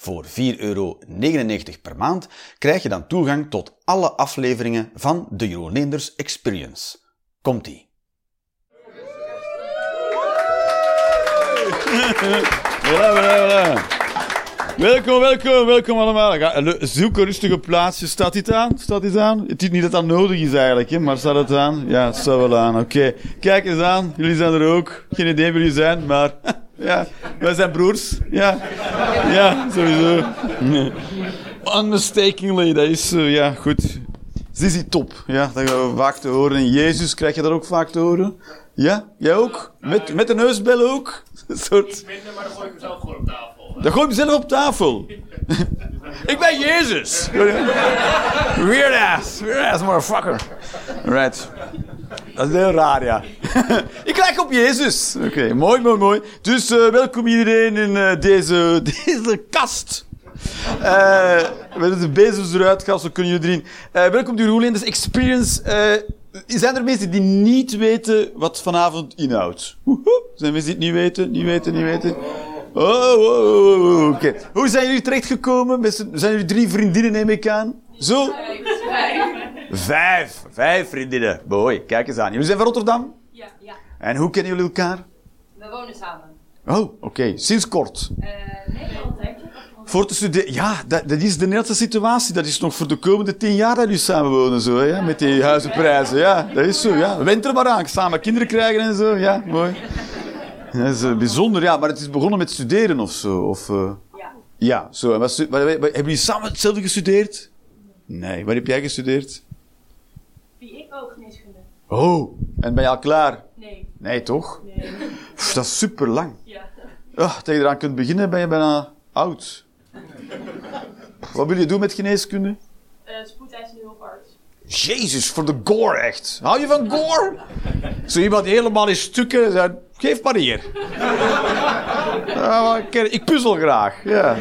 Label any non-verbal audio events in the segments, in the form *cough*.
Voor 4,99 euro per maand krijg je dan toegang tot alle afleveringen van de Jeroen Experience. Komt-ie. Welkom, welkom, welkom allemaal. Ga, zoek een rustige plaatsje. Staat dit aan? Staat dit aan? Het is niet dat dat nodig is eigenlijk, hè, maar staat het aan? Ja, het staat wel aan. Oké. Kijk eens aan. Jullie zijn er ook. Geen idee wie jullie zijn, maar *laughs* ja, wij zijn broers. Ja, ja sowieso. *laughs* Unmistakingly, dat is uh, ja, goed. Zizi top, ja, dat gaan we vaak te horen. En Jezus krijg je dat ook vaak te horen. Ja, jij ook? Met, met de neusbel ook? *laughs* Een soort... Minder, maar dan gooi ik mezelf op tafel. Dan gooi je mezelf op tafel. ik ben Jezus. Weird ass. Weird ass motherfucker. Right. Dat is heel raar, ja. ik lijk op Jezus. Oké, mooi, mooi, mooi. Dus uh, welkom iedereen in uh, deze, *laughs* deze kast. Uh, met de bezels eruit gaan, zo kunnen jullie erin. welkom to Roelinders Experience. zijn er mensen die niet weten wat vanavond inhoudt? Zijn mensen die het niet weten, niet weten, niet weten? Oh, oh, oh, oh oké. Hoe zijn jullie terechtgekomen? Zijn jullie drie vriendinnen, neem ik aan? Zo? Vijf. Vijf vriendinnen. Mooi, kijk eens aan. Jullie zijn van Rotterdam? Ja. ja. En hoe kennen jullie elkaar? We wonen samen. Oh, oké. Sinds kort? Uh, nee, altijd. Voor te studeren, ja, dat, dat, is de Nederlandse situatie. Dat is nog voor de komende tien jaar dat jullie samen wonen, zo, ja, met die huizenprijzen. Ja, dat is zo, ja. Went er maar aan, samen kinderen krijgen en zo, ja, mooi. Dat is uh, bijzonder, ja, maar het is begonnen met studeren of zo, of... Uh, ja. Ja, zo. En wat, wat, wat, hebben jullie samen hetzelfde gestudeerd? Nee. Waar heb jij gestudeerd? Wie ik ook geneeskunde. Oh, en ben je al klaar? Nee. Nee, toch? Nee. Pff, dat is super lang. Ja. Oh, tegen je eraan kunt beginnen, ben je bijna oud. *laughs* Wat wil je doen met geneeskunde? Uh, spoedeisende hulparts. Jezus, voor de gore echt. Hou je van gore? Zo iemand helemaal in stukken zegt, geef maar hier. Ja, ik puzzel graag, ja.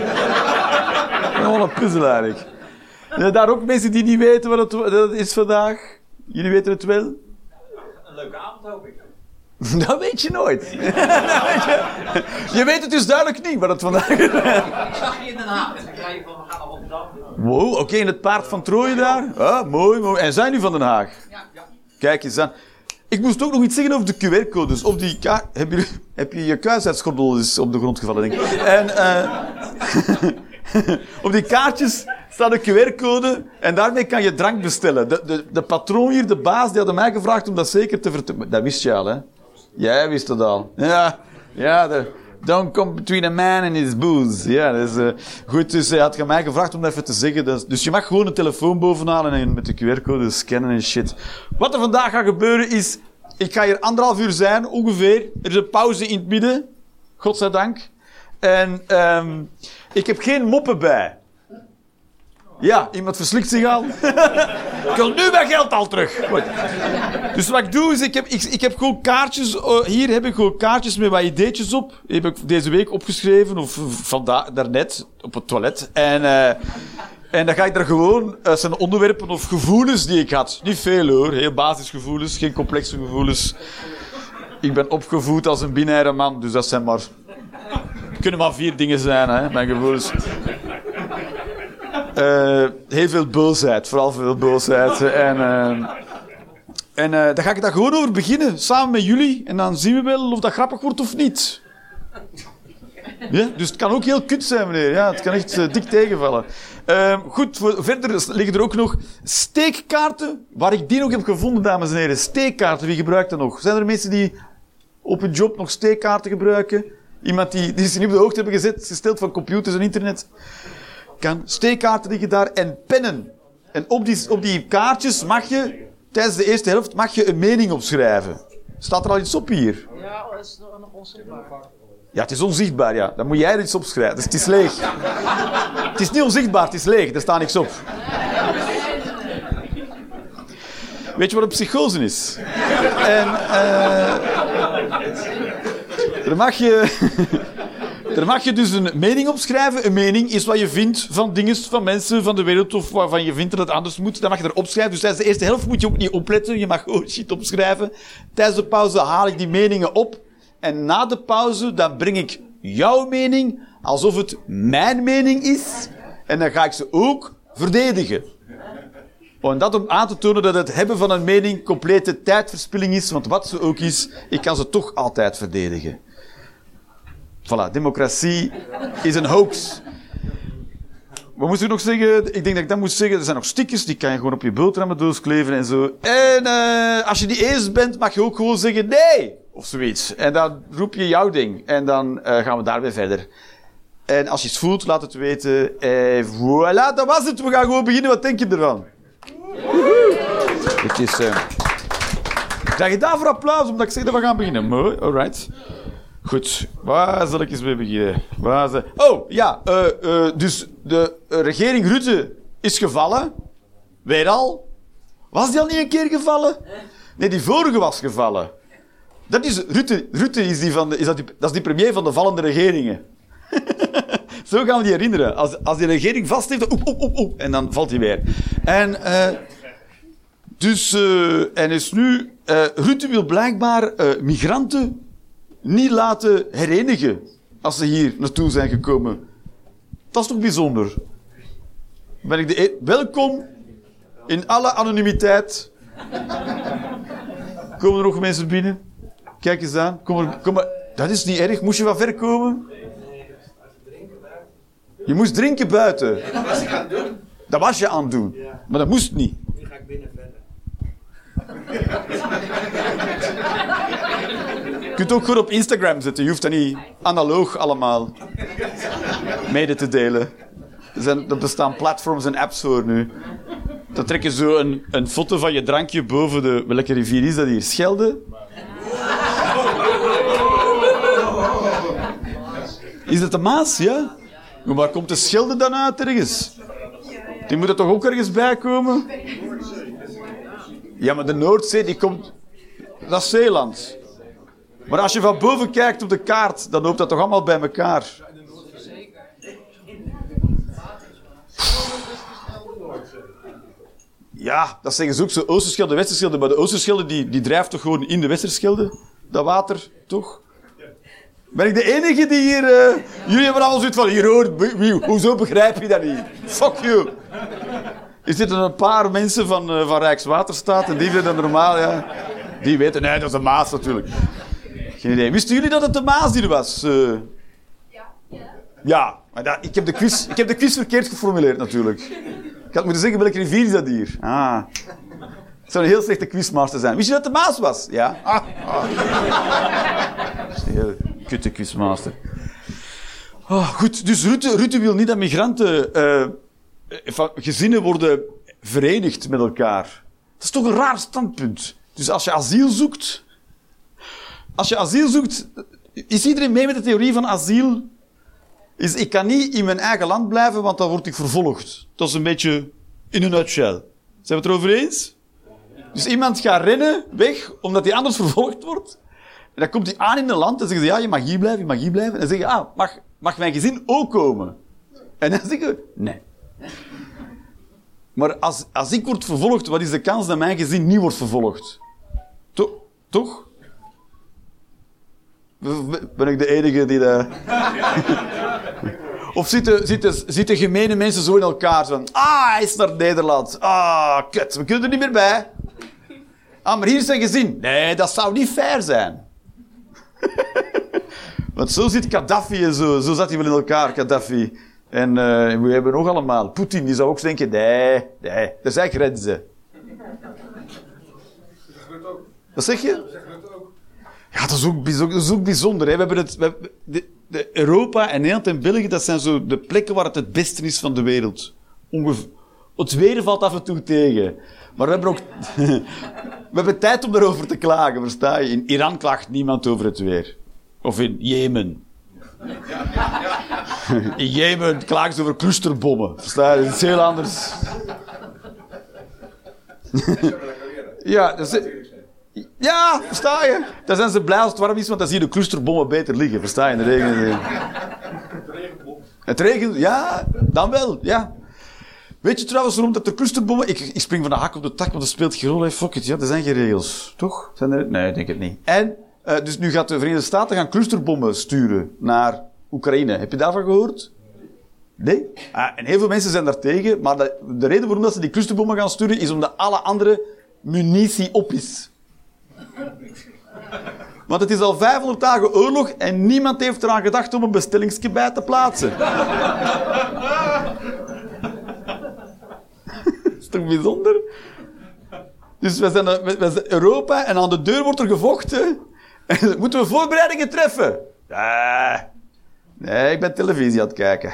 Gewoon een puzzelaar, ik. Ja, daar ook mensen die niet weten wat het, dat is vandaag. Jullie weten het wel? Een leuke avond, hoop ik. *laughs* Dat weet je nooit. *laughs* je weet het dus duidelijk niet wat het vandaag is. Ik zag je in Den Haag. En ik zei van, we gaan naar Rotterdam. Wow, oké, in het paard van Trooien daar. Ah, mooi, mooi. En zijn u van Den Haag? Ja, ja. Kijk eens aan. Ik moest ook nog iets zeggen over de QR-codes. Op die ka heb, je, heb je je kruisheidschordel eens op de grond gevallen, denk. En uh, *laughs* op die kaartjes staat een QR-code en daarmee kan je drank bestellen. De, de, de patroon hier, de baas, die had mij gevraagd om dat zeker te vertellen. Dat wist je al, hè? Jij wist het al. Ja, ja. De, don't come between a man and his booze. Ja, dat is uh, goed. Dus hij had mij gevraagd om dat even te zeggen. Dus, dus je mag gewoon een telefoon bovenhalen en met de QR-code scannen en shit. Wat er vandaag gaat gebeuren is... Ik ga hier anderhalf uur zijn, ongeveer. Er is een pauze in het midden. Godzijdank. En um, ik heb geen moppen bij. Ja, iemand verslikt zich al. *laughs* ik wil nu mijn geld al terug. Goed. Dus wat ik doe is, ik heb, ik, heb gewoon kaartjes. Uh, hier heb ik gewoon kaartjes met wat ideetjes op. Die heb ik deze week opgeschreven, of vandaag, daarnet, op het toilet. En, uh, en dan ga ik er gewoon, uh, zijn onderwerpen of gevoelens die ik had. Niet veel hoor, heel basisgevoelens, geen complexe gevoelens. Ik ben opgevoed als een binaire man, dus dat zijn maar... kunnen maar vier dingen zijn, hè, mijn gevoelens. Uh, heel veel boosheid, vooral veel boosheid. *laughs* En, uh, en uh, daar ga ik daar gewoon over beginnen, samen met jullie. En dan zien we wel of dat grappig wordt of niet. Ja? Dus het kan ook heel kut zijn, meneer. Ja, het kan echt dik tegenvallen. Ehm, goed, voor, verder liggen er ook nog steekkaarten. Waar ik die nog heb gevonden, dames en heren. Steekkaarten, wie gebruikt dat nog? Zijn er mensen die op hun job nog steekkaarten gebruiken? Iemand die, die ze niet op de hoogte hebben gezet, gesteld van computers en internet? Kan. Steekkaarten liggen daar en pennen. En op die, op die kaartjes mag je, tijdens de eerste helft, mag je een mening opschrijven. Staat er al iets op hier? Ja, dat is nog onzichtbaar. Ja, het is onzichtbaar, ja. Dan moet jij er iets opschrijven. Dus het is leeg. het is niet onzichtbaar, het is leeg. Er staat niks op. Weet je wat een psychose is? En eh daar mag je... Daar mag je dus een mening opschrijven. Een mening is wat je vindt van dingen, van mensen, van de wereld, of waarvan je vindt dat het anders moet. Dat mag je erop schrijven. Dus tijdens de eerste helft moet je ook niet opletten. Je mag oh shit opschrijven. Tijdens de pauze haal ik die meningen op. En na de pauze, dan breng ik jouw mening alsof het mijn mening is. En dan ga ik ze ook verdedigen. En dat om aan te tonen dat het hebben van een mening complete tijdverspilling is. Want wat ze ook is, ik kan ze toch altijd verdedigen. Voilà, democratie is een hoax. Wat moest ik nog zeggen? Ik denk dat ik dat moet zeggen. Er zijn nog stickers, die kan je gewoon op je boterhammendoos kleven en zo. En eh, als je die eens bent, mag je ook gewoon zeggen nee! Of zoiets. En dan roep je jouw ding. En dan eh, gaan we daarbij verder. En als je het voelt, laat het weten. En voilà, dat was het. We gaan gewoon beginnen. Wat denk je ervan? Het is... eh Krijg je daarvoor applaus omdat ik zeg dat we gaan beginnen? Mooi, alright. Goed, waar zal ik eens mee beginnen? Oh, ja, eh, eh, dus de eh, regering Rutte is gevallen. Weer al. Was die al niet een keer gevallen? Nee, die vorige was gevallen. Dat is Rutte. Rutte is, die van de, is dat, die, dat is die premier van de vallende regeringen. *laughs* Zo gaan we die herinneren. Als, als die regering vast heeft, oep, oep, oep, oep, en dan valt hij weer. En, dus, en is nu, Rutte wil blijkbaar migranten niet laten herenigen als ze hier naartoe zijn gekomen. Dat is toch bijzonder? Ben ik de e- Welkom in alle anonimiteit. Komen er nog mensen binnen? Kijk eens aan. Kom er, kom maar. Dat is niet erg. Moest je van ver komen? Je moest drinken buiten. Dat was ik aan het doen. Dat was je aan het doen. Maar dat moest niet. Nu ga ik binnen verder. *laughs* Kunt ook gewoon op Instagram zetten. Je hoeft dat niet analoog allemaal mede te delen. Er, zijn, bestaan platforms en apps voor nu. Dan trek je zo een, een foto van je drankje boven de... Welke rivier is dat hier? Schelde? Is dat de Maas, ja? Maar waar komt de Schelde dan uit ergens? Die moet er toch ook ergens bij komen? Ja, maar de Noordzee, die komt... Dat is Zeeland. Maar als je van boven kijkt op de kaart, dan loopt dat toch allemaal bij elkaar. Ja, dat zeggen ze ook zo. Oosterschelde, Westerschelde. Maar de Oosterschelde die, die drijft toch gewoon in de Westerschelde? Dat water, toch? Ben ik de enige die hier... eh, jullie hebben allemaal zoiets van... Hier hoor, hoezo begrijp je dat niet? Fuck you. Er zitten een paar mensen van, eh, van Rijkswaterstaat en die vinden dat normaal, ja. Die weten, nee, dat is de Maas natuurlijk. Geen idee. Wisten jullie dat het de Maas die er was? Eh, Ja. ja. ja, maar dat, ik, heb de quiz, ik heb de quiz verkeerd geformuleerd natuurlijk. Ik had moeten zeggen welke rivier is dat hier. Ah. Het zou een heel slechte quizmaster zijn. Wist je dat het de Maas was? Ja. Ah, ah. Een heel kutte quizmaster. Ah, goed, dus Rutte, Rutte wil niet dat migranten, van gezinnen worden verenigd met elkaar. Dat is toch een raar standpunt. Dus als je asiel zoekt, als je asiel zoekt, is iedereen mee met de theorie van asiel? Is, ik kan niet in mijn eigen land blijven, want dan word ik vervolgd. Dat is een beetje in een nutshell. Zijn we het erover eens? Dus iemand gaat rennen, weg, omdat hij anders *laughs* vervolgd wordt. En dan komt hij aan in een land en zeggen ze, ja, je mag hier blijven, je mag hier blijven. En dan zeggen ah, mag, mag mijn gezin ook komen? En dan zeggen we, nee. Maar als, als ik word vervolgd, wat is de kans dat mijn gezin niet wordt vervolgd? To- toch? Ben ik de enige die dat... Of zitten, zitten, zitten gemene mensen zo in elkaar? Zo van, ah, hij is naar Nederland. Ah, kut, we kunnen er niet meer bij. Ah, maar hier is zijn gezin. Nee, dat zou niet fair zijn. *laughs* Want zo zit Gaddafi en zo. Zo zat hij wel in elkaar, Gaddafi. En eh, we hebben nog allemaal. Poetin, die zou ook denken, nee, nee, er zijn grenzen. *laughs* Wat zeg je? Ja, dat is ook, bijzo- dat is ook bijzonder. Hè. We hebben het, de, de Europa en Nederland en België, dat zijn zo de plekken waar het het beste is van de wereld. Het weer valt af en toe tegen. Maar we hebben ook... *laughs* we hebben tijd om erover te klagen, versta je? In Iran klaagt niemand over het weer. Of in Jemen. *laughs* In Jemen klagen ze over clusterbommen. Versta je? Dat is heel anders. *laughs* Ja, dat is, ja, versta je? Dan zijn ze blij als het warm is, want dan zie je de clusterbommen beter liggen. Versta je? In de regen. Het regent, ja, dan wel, ja. Weet je trouwens waarom dat er clusterbommen... Ik, ik spring van de hak op de tak, want dat speelt geen rol. hè. Fuck it, ja, er zijn geen regels. Toch? Zijn er... Nee, ik denk het niet. En, eh, dus nu gaat de Verenigde Staten gaan clusterbommen sturen naar Oekraïne. Heb je daarvan gehoord? Nee? Ah, en heel veel mensen zijn daar tegen, maar de, de reden waarom dat ze die clusterbommen gaan sturen, is omdat alle andere munitie op is. Want het is al 500 dagen oorlog en niemand heeft eraan gedacht om een bestellingsje bij te plaatsen. *laughs* Dat is toch bijzonder? Dus we zijn, we Europa en aan de deur wordt er gevochten. En *laughs* moeten we voorbereidingen treffen? Nee, nee ik ben televisie aan het kijken. *laughs*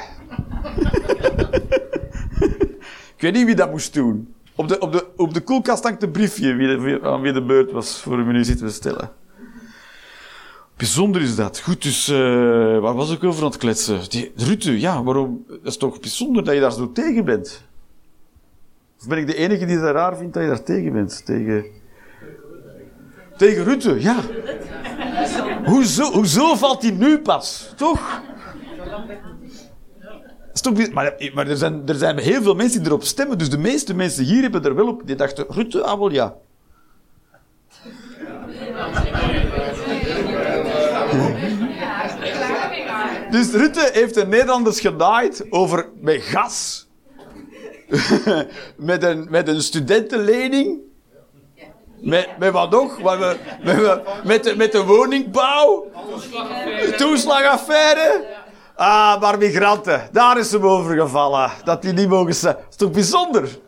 ik weet niet wie dat moest doen. Op de, op de, op de koelkast hangt een briefje wie aan wie de beurt was voor een munitie te bestellen. Bijzonder is dat. Goed, dus eh, waar was ik over aan het kletsen? Die, Rutte, ja, waarom? Dat is toch bijzonder dat je daar zo tegen bent? Of ben ik de enige die het raar vindt dat je daar tegen bent? Tegen... Tegen Rutte, ja. Hoezo, hoezo valt hij nu pas? Toch? Bij- maar er, zijn, er zijn heel veel mensen die erop stemmen. Dus de meeste mensen hier hebben er wel op. Die dachten, Rutte, ah wel ja. Dus Rutte heeft de Nederlanders genaaid over met gas. *laughs* met, een, met een studentenlening. Met, met wat nog? Met, met, met, de, met de woningbouw. Toeslagaffaire. Ah, maar migranten. Daar is hem over gevallen. Dat die niet mogen zijn. Dat is toch bijzonder?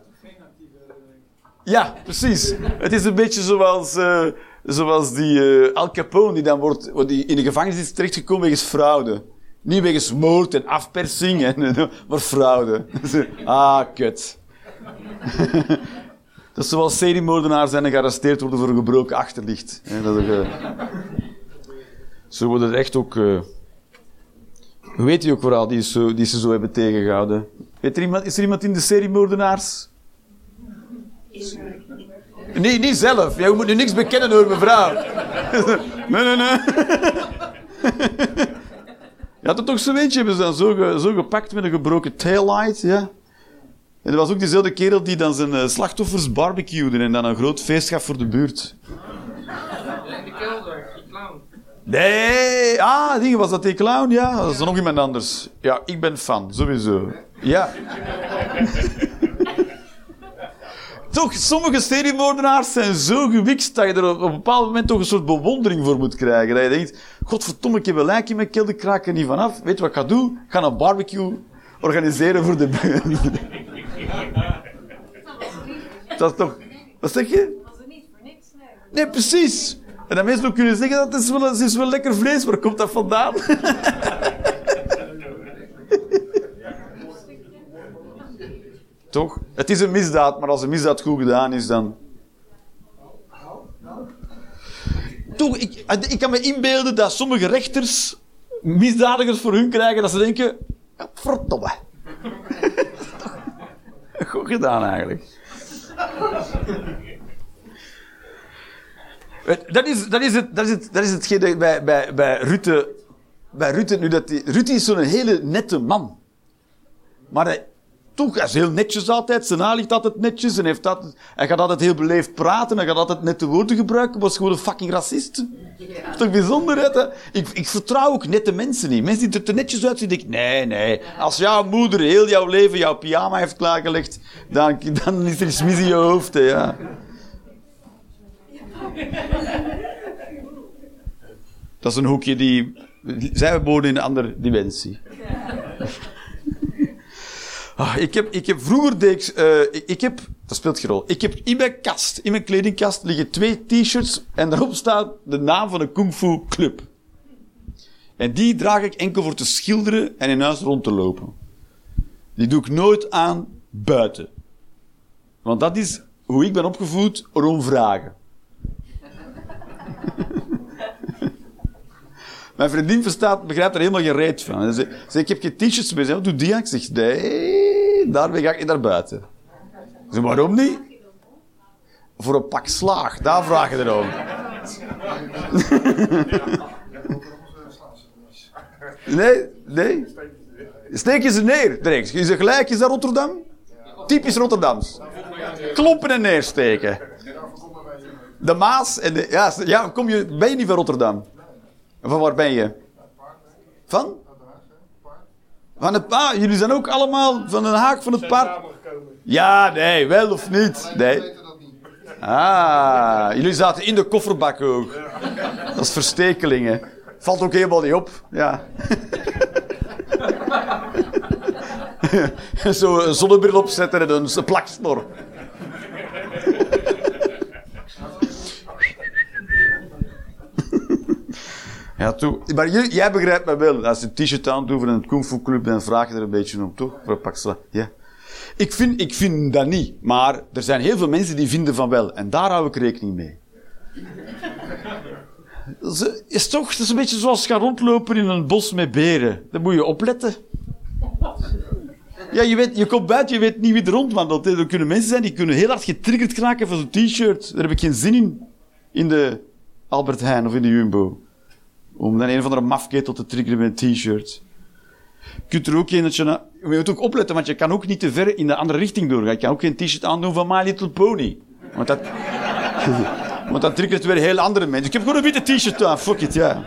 Ja, precies. Het is een beetje zoals, eh, zoals die eh, Al Capone, die dan wordt, die in de gevangenis is terechtgekomen wegens fraude. Niet wegens moord en afpersing, en, eh, maar fraude. *laughs* ah, kut. *laughs* Dat is zoals seriemoordenaars zijn en gearresteerd worden voor gebroken achterlicht. Dat er, eh, Zo worden er echt ook... weet je ook vooral die, zo, die ze zo hebben tegengehouden? Er iemand, is er iemand in de seriemoordenaars? Nee, niet zelf. Jij moet nu niks bekennen hoor, mevrouw. *laughs* nee, nee, nee. *laughs* Ja, dat toch zo eentje hebben ze dan zo, zo gepakt met een gebroken taillight, ja. En er was ook diezelfde kerel die dan zijn eh, slachtoffers barbecuede en dan een groot feest gaf voor de buurt. In de kelder, die clown. Nee, ah, die was dat die clown, ja. Dat is nog iemand anders. Ja, ik ben fan, sowieso. Ja. *laughs* toch, sommige seriemoordenaars zijn zo gewikt dat je er op een bepaald moment toch een soort bewondering voor moet krijgen. Dat je denkt, godverdomme, ik heb een lijk in mijn ik er niet vanaf. Weet je wat ik ga doen? Ik ga een barbecue organiseren voor de buurt. *laughs* dat is toch... Wat zeg je? Was er niet voor niks, nee. Nee, precies. En dan mensen kunnen zeggen dat het is wel, is wel lekker vlees. Waar komt dat vandaan? *laughs* Toch? Het is een misdaad, maar als een misdaad goed gedaan is, dan... Toch, ik, ik kan me inbeelden dat sommige rechters misdadigers voor hun krijgen, dat ze denken... Ja, verdomme. *laughs* Goed gedaan, eigenlijk. Weet, Dat is, dat is, het, dat is, het, dat is hetgeen dat bij, bij, bij Rutte... Bij Rutte, nu dat die, Rutte is zo'n hele nette man. Maar hij, toch, hij is heel netjes altijd. Zijn haar ligt altijd netjes. En heeft altijd, hij gaat altijd heel beleefd praten. Hij gaat altijd nette woorden gebruiken. Is gewoon een fucking racist. Dat is toch bijzonder, hè? Ik, ik vertrouw ook nette mensen niet. Mensen die er te netjes uitzien, denk ik, nee, nee. Als jouw moeder heel jouw leven jouw pyjama heeft klaargelegd, dan, dan is er iets mis in je hoofd, hè, ja. Dat is een hoekje die... Zij wonen in een andere dimensie. Ah, ik, heb, ik heb vroeger deed ik, eh, ik, heb, dat speelt geen rol. Ik heb in mijn kast, in mijn kledingkast liggen twee t-shirts en daarop staat de naam van een kung fu club. En die draag ik enkel voor te schilderen en in huis rond te lopen. Die doe ik nooit aan buiten. Want dat is hoe ik ben opgevoed, erom vragen. *laughs* Mijn vriendin verstaat, begrijpt er helemaal geen reet van. Ze zegt, ze, ik heb geen t-shirts meer. Ze zegt, doe die aan. Ik zeg, nee, daarmee ga ik naar buiten. Ze zegt, waarom niet? voor een pak slaag. Daar vraag je erom. *laughs* Nee, nee. Steek je ze neer, direct. Je ze gelijk, is dat Rotterdam? Typisch Rotterdams. Klompen en neersteken. De Maas en de... Ja, ja kom je, ben je niet van Rotterdam? Van waar ben je? Van? Van het paard. Jullie zijn ook allemaal van een haak van het paard. Ja, nee, wel of niet? Nee. Ah, jullie zaten in de kofferbak ook. Dat is verstekelingen. Valt ook helemaal niet op. Ja. *laughs* Zo een zonnebril opzetten en een plaksnor. Ja. Maar jij, begrijpt me wel. Als je een t-shirt aan doet voor een kung club, dan vraag je er een beetje om, toch? Voor. Ja. Ik vind, ik vind dat niet. Maar er zijn heel veel mensen die vinden van wel. En daar hou ik rekening mee. *laughs* Dat is, toch een beetje zoals gaan rondlopen in een bos met beren. Daar moet je opletten. Ja, je, weet, je komt buiten, je weet niet wie er rondwandelt. Er kunnen mensen zijn die kunnen heel hard getriggerd raken van zo'n t-shirt. Daar heb ik geen zin in. In de Albert Heijn of in de Jumbo. Om dan een of andere mafketel te triggeren met een t-shirt. Je kunt er ook eentje... Je moet ook opletten, want je kan ook niet te ver in de andere richting doorgaan. Je kan ook geen t-shirt aandoen van My Little Pony. Want dat... *laughs* want dat triggert weer heel andere mensen. Ik heb gewoon een witte t-shirt aan, fuck it, ja. *laughs*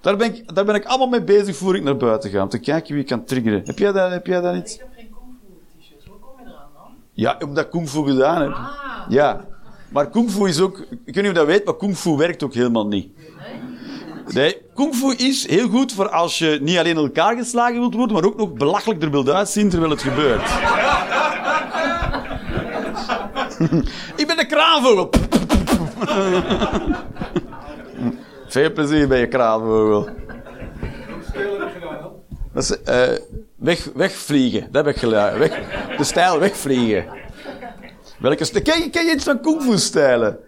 Daar ben, ik, daar ben ik allemaal mee bezig voor ik naar buiten ga. Om te kijken wie ik kan triggeren. Heb jij dat, heb jij dat niet? Ik heb geen kung fu t-shirts. Hoe kom je eraan dan? Ja, omdat ik kung fu gedaan heb. Ah, Ja. Maar kung fu is ook... Ik weet niet of dat weet, maar kung fu werkt ook helemaal niet. Nee, kung fu is heel goed voor als je niet alleen elkaar geslagen wilt worden, maar ook nog belachelijk er wilt uitzien terwijl het gebeurt. *laughs* ik ben de kraanvogel. *laughs* Veel plezier bij je kraanvogel. Dat is, eh, weg, wegvliegen, dat heb ik gedaan. Weg, de stijl wegvliegen. Welke? Ken, je- iets van kung fu stijlen?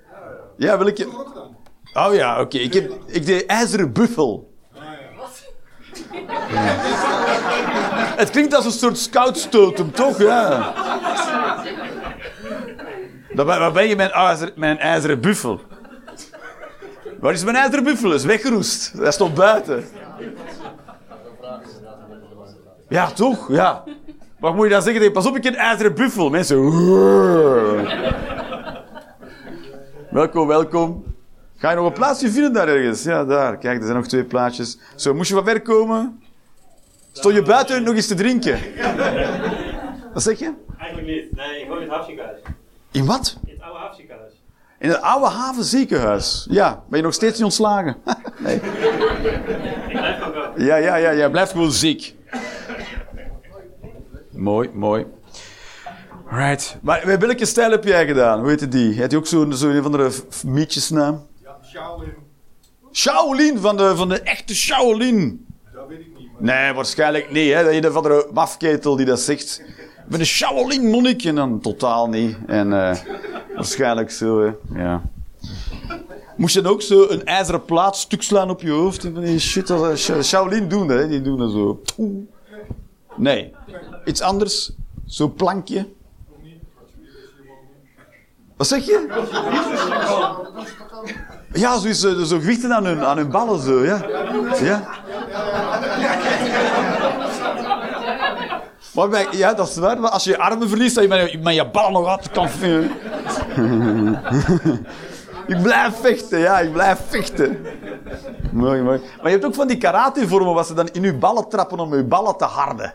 Ja, welke? Oh ja, oké. Ik, heb, ik deed ijzeren buffel. Het klinkt als een soort scoutstotem, toch? Ja. Waar ben je mijn, ijzer, mijn ijzeren buffel? Waar is mijn ijzeren buffel? Is weggeroest. Hij stond buiten. Ja, toch? Ja. Wat moet je dan zeggen? Pas op, ik heb een ijzeren buffel. Mensen. welkom, welkom. Ga je nog een plaatsje vinden daar ergens? Ja, daar. Kijk, er zijn nog twee plaatsjes. Zo, moest je van werk komen? Stond je buiten nog eens te drinken? Wat zeg je? Eigenlijk niet. Nee, ik woon in het Hafziekenhuis. In wat? In het oude Hafziekenhuis. In het oude havenziekenhuis. Ja, ben je nog steeds niet ontslagen? *laughs* nee. Ik blijf ook wel. Ja, ja, ja, jij blijft gewoon ziek. Mooi, mooi. Right. Maar welke stijl heb jij gedaan? Hoe heette die? Had je ook zo'n zo een f- f- mietjesnaam? Ja, Shaolin, Shaolin, van de, van de echte Shaolin. dat weet ik niet. Maar Nee, waarschijnlijk niet. Hè? Dat je de van de mafketel die dat zegt. Ik ben een Shaolin monnik. En dan totaal niet. En eh, *laughs* waarschijnlijk zo, hè. Ja. Moest je dan ook zo een ijzeren plaat stuk slaan op je hoofd? En van die shit, als Sha- Shaolin doen, hè? Die doen dat zo. Nee. Iets anders. Zo'n plankje. Wat zeg je? Ja, zo, is, eh, zo gewichten aan hun, aan hun ballen, zo, ja. Ja. Maar ja, dat is waar. Maar als je je armen verliest, dat je met je, met je ballen nog altijd kan... *laughs* ik blijf vechten, ja, ik blijf vechten. Mooi, mooi. Maar je hebt ook van die karate-vormen waar ze dan in je ballen trappen om je ballen te harden.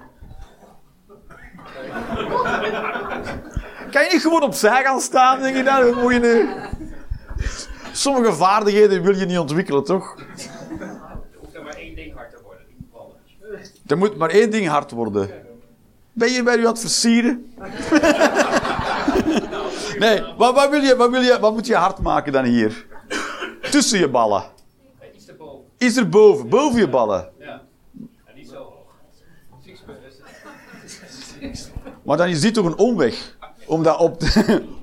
Kan je niet gewoon opzij gaan staan, denk je dan? Hoe moet je nu... Sommige vaardigheden wil je niet ontwikkelen, toch? Er hoeft er maar één ding hard te worden. die ballen. Er moet maar één ding hard worden. Ben je bij u aan het versieren? *laughs* nee, wat, wat, wil je, wat, wil je, wat moet je hard maken dan hier? Tussen je ballen. Iets erboven. Is er boven, boven je ballen. Ja. Niet zo hoog. Is. Maar dan is dit toch een omweg? Om dat op te... *laughs*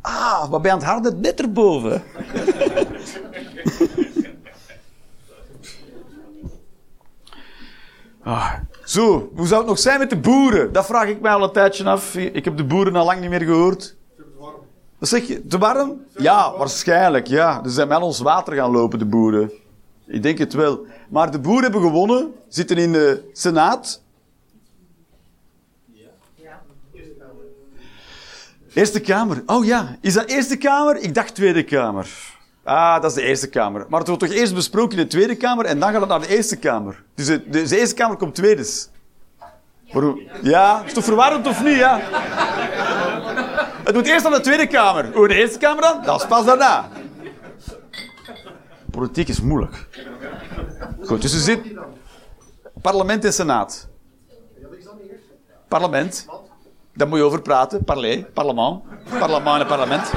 Ah, wat je aan het harden? Net erboven. *laughs* Ah, Zo, hoe zou het nog zijn met de boeren? Dat vraag ik mij al een tijdje af. Ik heb de boeren al lang niet meer gehoord. Wat zeg je? Te warm? Ja, waarschijnlijk, ja. Dus zijn met ons water gaan lopen, de boeren. Ik denk het wel. Maar de boeren hebben gewonnen, zitten in de Senaat. Eerste Kamer. Oh ja, is dat Eerste Kamer? Ik dacht Tweede Kamer. Ah, dat is de Eerste Kamer. Maar het wordt toch eerst besproken in de Tweede Kamer en dan gaat het naar de Eerste Kamer. Dus de, de, Eerste Kamer komt. Waarom? Ja, is toch verwarrend of niet? Ja. Het moet eerst naar de Tweede Kamer. Hoe de Eerste Kamer dan? Dat is pas daarna. Politiek is moeilijk. Goed, dus er zit parlement en senaat. Parlement. Daar moet je over praten. Parlez, parlement. Parlement en parlement.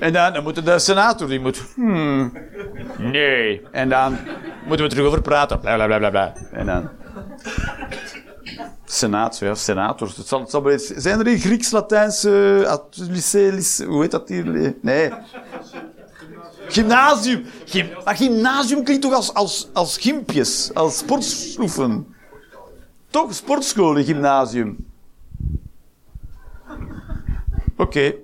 En dan, dan moet de senator, die moet... Hmm, nee. En dan moeten we terug over praten. Bla, bla, bla, bla, bla. En dan... Senaat, ja, senators. Het zal, het zal zijn er in Grieks-Latijnse... at- lycée, lycée- hoe heet dat hier? Nee. Gymnasium. Gym, maar gymnasium klinkt toch als, als, als gympjes, als sportschoeven. Toch? Sportschool, een gymnasium. Oké.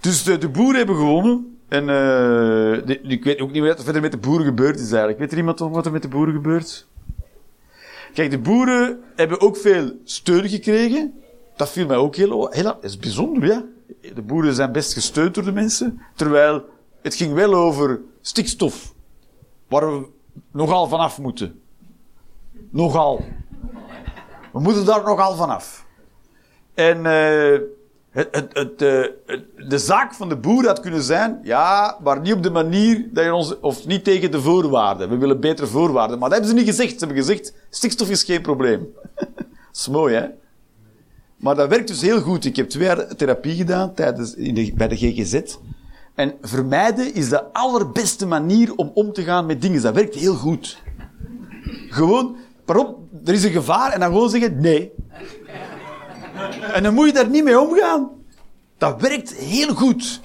Dus de, boeren hebben gewonnen. En eh, ik weet ook niet wat er verder met de boeren gebeurd is eigenlijk. Weet er iemand wat er met de boeren gebeurt? Kijk, de boeren hebben ook veel steun gekregen. Dat viel mij ook heel... heel dat is bijzonder, ja. De boeren zijn best gesteund door de mensen. Terwijl het ging wel over stikstof. Waar we nogal vanaf moeten. Nogal. We moeten daar nogal vanaf. En eh, het, het, eh, het- de zaak van de boer had kunnen zijn, ja, maar niet op de manier dat je ons, of niet tegen de voorwaarden. We willen betere voorwaarden. Maar dat hebben ze niet gezegd. Ze hebben gezegd, stikstof is geen probleem. *laughs* dat is mooi, hè? Maar dat werkt dus heel goed. Ik heb twee jaar therapie gedaan tijdens, in de, bij de GGZ. En vermijden is de allerbeste manier om om te gaan met dingen. Dat werkt heel goed. Gewoon? Er is een gevaar en dan gewoon zeggen nee. En dan moet je daar niet mee omgaan. Dat werkt heel goed.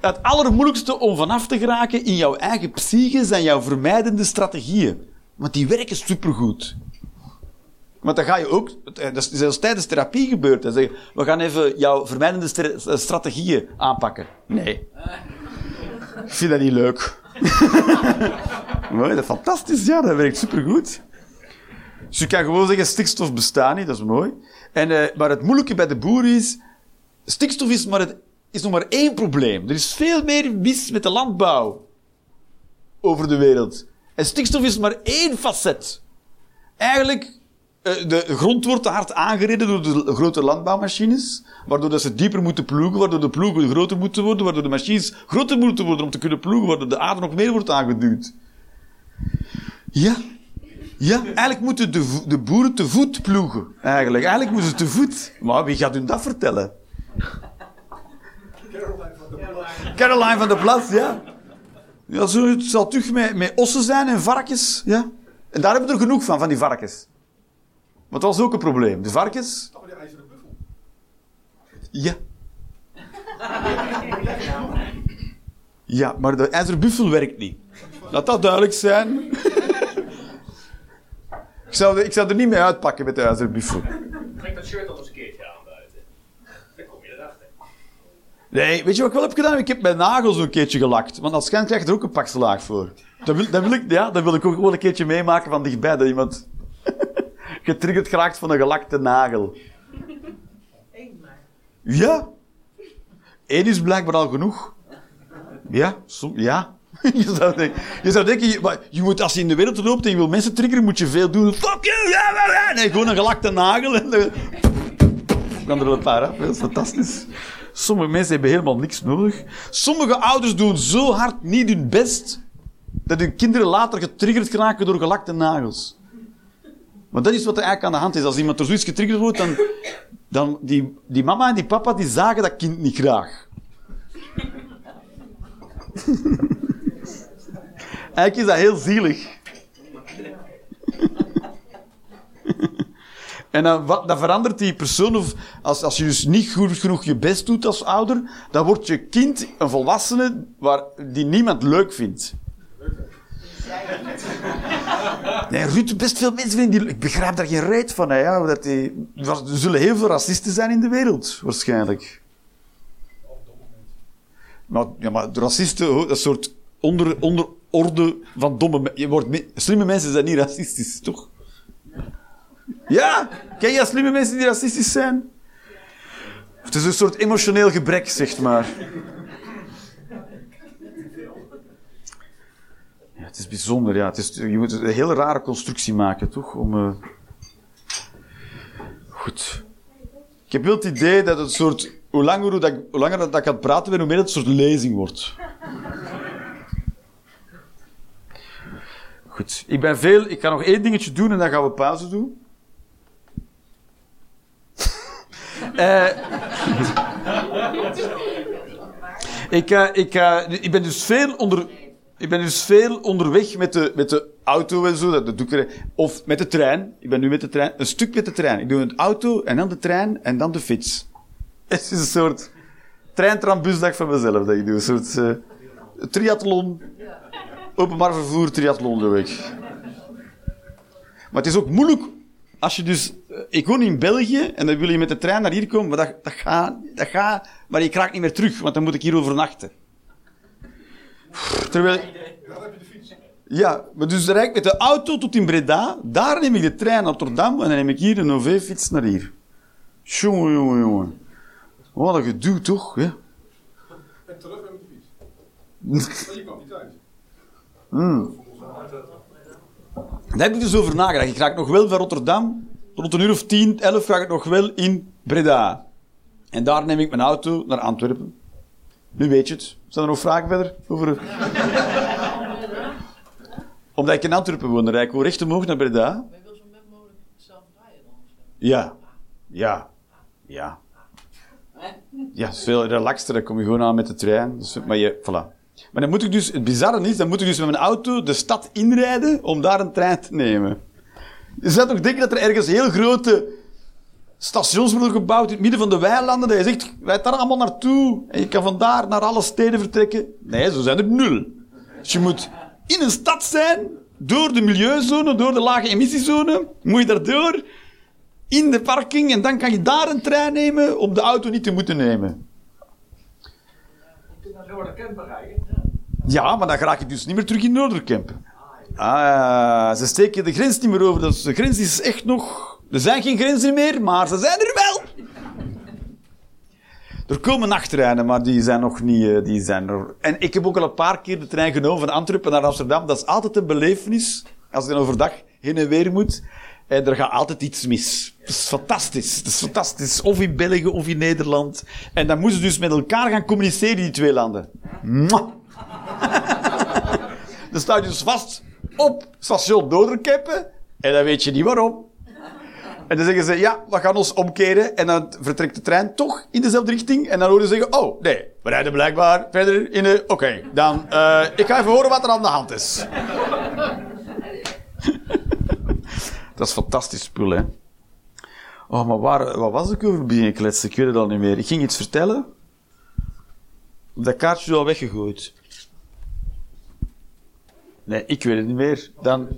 Het allermoeilijkste om vanaf te geraken in jouw eigen psyche zijn jouw vermijdende strategieën. Want die werken supergoed. Want dan ga je ook, dat is zelfs tijdens therapie gebeurd, en zeggen, we gaan even jouw vermijdende stra- strategieën aanpakken. Nee. Ik vind dat niet leuk. *laughs* Mooi, dat is fantastisch, ja, dat werkt supergoed. Dus je kan gewoon zeggen, stikstof bestaat niet, dat is mooi. En, eh, maar het moeilijke bij de boer is, stikstof is, maar het, is nog maar één probleem. Er is veel meer mis met de landbouw over de wereld. En stikstof is maar één facet. Eigenlijk, eh, de grond wordt te hard aangereden door de grote landbouwmachines, waardoor dat ze dieper moeten ploegen, waardoor de ploegen groter moeten worden, waardoor de machines groter moeten worden om te kunnen ploegen, waardoor de aarde nog meer wordt aangeduwd. Ja. Ja, eigenlijk moeten de, de boeren te voet ploegen. Eigenlijk. eigenlijk moeten ze te voet. Maar wie gaat hun dat vertellen? Caroline van der Plas, ja. ja zo, het zal terug met, met ossen zijn en varkens. Ja. En daar hebben we er genoeg van, van die varkens. Maar dat was ook een probleem. De varkens... Toch die ijzeren buffel. Ja. Ja, maar de ijzeren buffel werkt niet. Laat dat duidelijk zijn. ik, zou er, ik zou er niet mee uitpakken met de ijzeren buffel. Trek dat shirt al eens een keertje aan buiten. Dan kom je erachter. Nee, weet je wat ik wel heb gedaan? Ik heb mijn nagels een keertje gelakt. Want als schijn krijg je er ook een pak slaag voor. Dat wil, dat wil ik, ja, dat wil ik ook gewoon een keertje meemaken van dichtbij. Dat iemand getriggerd geraakt van een gelakte nagel. Eén maar. Ja. Eén is blijkbaar al genoeg. Ja, som, ja. *laughs* Je zou denken, je, zou denken je, moet, als je in de wereld loopt en je wil mensen triggeren, moet je veel doen. Fuck you! Ja, ja, ja. Nee, gewoon een gelakte nagel. En dan kan er wel een paar af. Dat is fantastisch. Sommige mensen hebben helemaal niks nodig. Sommige ouders doen zo hard niet hun best, dat hun kinderen later getriggerd geraken door gelakte nagels. Maar dat is wat er eigenlijk aan de hand is. Als iemand door zoiets getriggerd wordt, dan, dan die, die mama en die papa die zagen dat kind niet graag. *laughs* Eigenlijk is dat heel zielig. *laughs* En dan, wat, dan verandert die persoon, of als, als je dus niet goed genoeg je best doet als ouder, dan wordt je kind een volwassene waar, die niemand leuk vindt. Nee, Ruud, best veel mensen vinden die... Ik begrijp daar geen reet van. Hè, ja, dat die, er zullen heel veel racisten zijn in de wereld, waarschijnlijk. Maar, ja, maar de racisten, oh, dat soort onder, onderorde van domme mensen. Je wordt me- Slimme mensen zijn niet racistisch, toch? Ja? Ken je slimme mensen die racistisch zijn? Het is een soort emotioneel gebrek, zeg maar. Het is bijzonder, ja. Het is, je moet een hele rare constructie maken, toch? Om, eh, Goed. Ik heb wel het idee dat het soort... Hoe langer, hoe dat, hoe langer dat ik het praten ben, hoe meer het een soort lezing wordt. Goed. Ik ben veel... Ik ga nog één dingetje doen en dan gaan we pauze doen. *laughs* Eh, ik, eh, ik, eh, ik ben dus veel onder... Ik ben dus veel onderweg met de, met de auto en zo, dat, doe ik Of met de trein. Ik ben nu met de trein. Een stuk met de trein. Ik doe een auto en dan de trein en dan de fiets. *laughs* Het is een soort trein-tram-busdag van mezelf dat ik doe. Een soort eh, triathlon. Openbaar vervoer triathlon doe ik. Maar het is ook moeilijk als je dus... eh, Ik woon in België en dan wil je met de trein naar hier komen, maar dat, dat gaat... Dat gaat maar je kraakt niet meer terug, want dan moet ik hier overnachten. Terwijl... Ja, dan heb je de fiets. Ja, maar dus rijd ik met de auto tot in Breda. Daar neem ik de trein naar Rotterdam en dan neem ik hier een OV-fiets naar hier. Jongen, jongen, jongen. Wat een gedoe, toch? Ja. En terug met de fiets. *laughs* Maar je kwam niet thuis. Daar heb ik dus over nagedacht. Ik raak nog wel van Rotterdam. Rond een uur of tien, elf ga ik nog wel in Breda. En daar neem ik mijn auto naar Antwerpen. Nu weet je het. Zijn er nog vragen verder over? Omdat ik in Antwerpen woon, rijd ik recht omhoog naar Breda. Maar je wil zo min mogelijk zelf rijden dan? Ja. Ja. Ja. Ja, het is veel relaxter. Dan kom je gewoon aan met de trein. Dus, maar je, voilà. Maar dan moet ik dus, het bizarre is, dan moet ik dus met mijn auto de stad inrijden om daar een trein te nemen. Je zou toch denken dat er ergens heel grote stations worden gebouwd in het midden van de weilanden, dat je zegt, rijd daar allemaal naartoe en je kan vandaar naar alle steden vertrekken. Nee, zo zijn er nul. Dus je moet in een stad zijn, door de milieuzone, door de lage emissiezone, moet je daardoor in de parking en dan kan je daar een trein nemen om de auto niet te moeten nemen. Je kunt naar Noorderkempen rijden. Ja, maar dan raak ik dus niet meer terug in Noorderkemp. Ah, ze steken de grens niet meer over. Dus de grens is echt nog... Er zijn geen grenzen meer, maar ze zijn er wel. Er komen nachttreinen, maar die zijn nog niet... eh, Die zijn er. En ik heb ook al een paar keer de trein genomen van Antwerpen naar Amsterdam. Dat is altijd een belevenis. Als je dan overdag heen en weer moet. En er gaat altijd iets mis. Dat is fantastisch. Dat is fantastisch. Of in België of in Nederland. En dan moeten ze dus met elkaar gaan communiceren, die twee landen. *laughs* Dan sta je dus vast op station Noorderkeppen. En dan weet je niet waarom. En dan zeggen ze, ja, we gaan ons omkeren. En dan vertrekt de trein toch in dezelfde richting. En dan horen ze zeggen, oh, nee, we rijden blijkbaar verder in de... Oké, dan, eh, ik ga even horen wat er aan de hand is. *laughs* Dat is fantastisch spul. Oh, maar waar, wat was ik over beginnen kletsen? Ik weet het al niet meer. Ik ging iets vertellen. Dat kaartje is al weggegooid. Nee, ik weet het niet meer. Dan...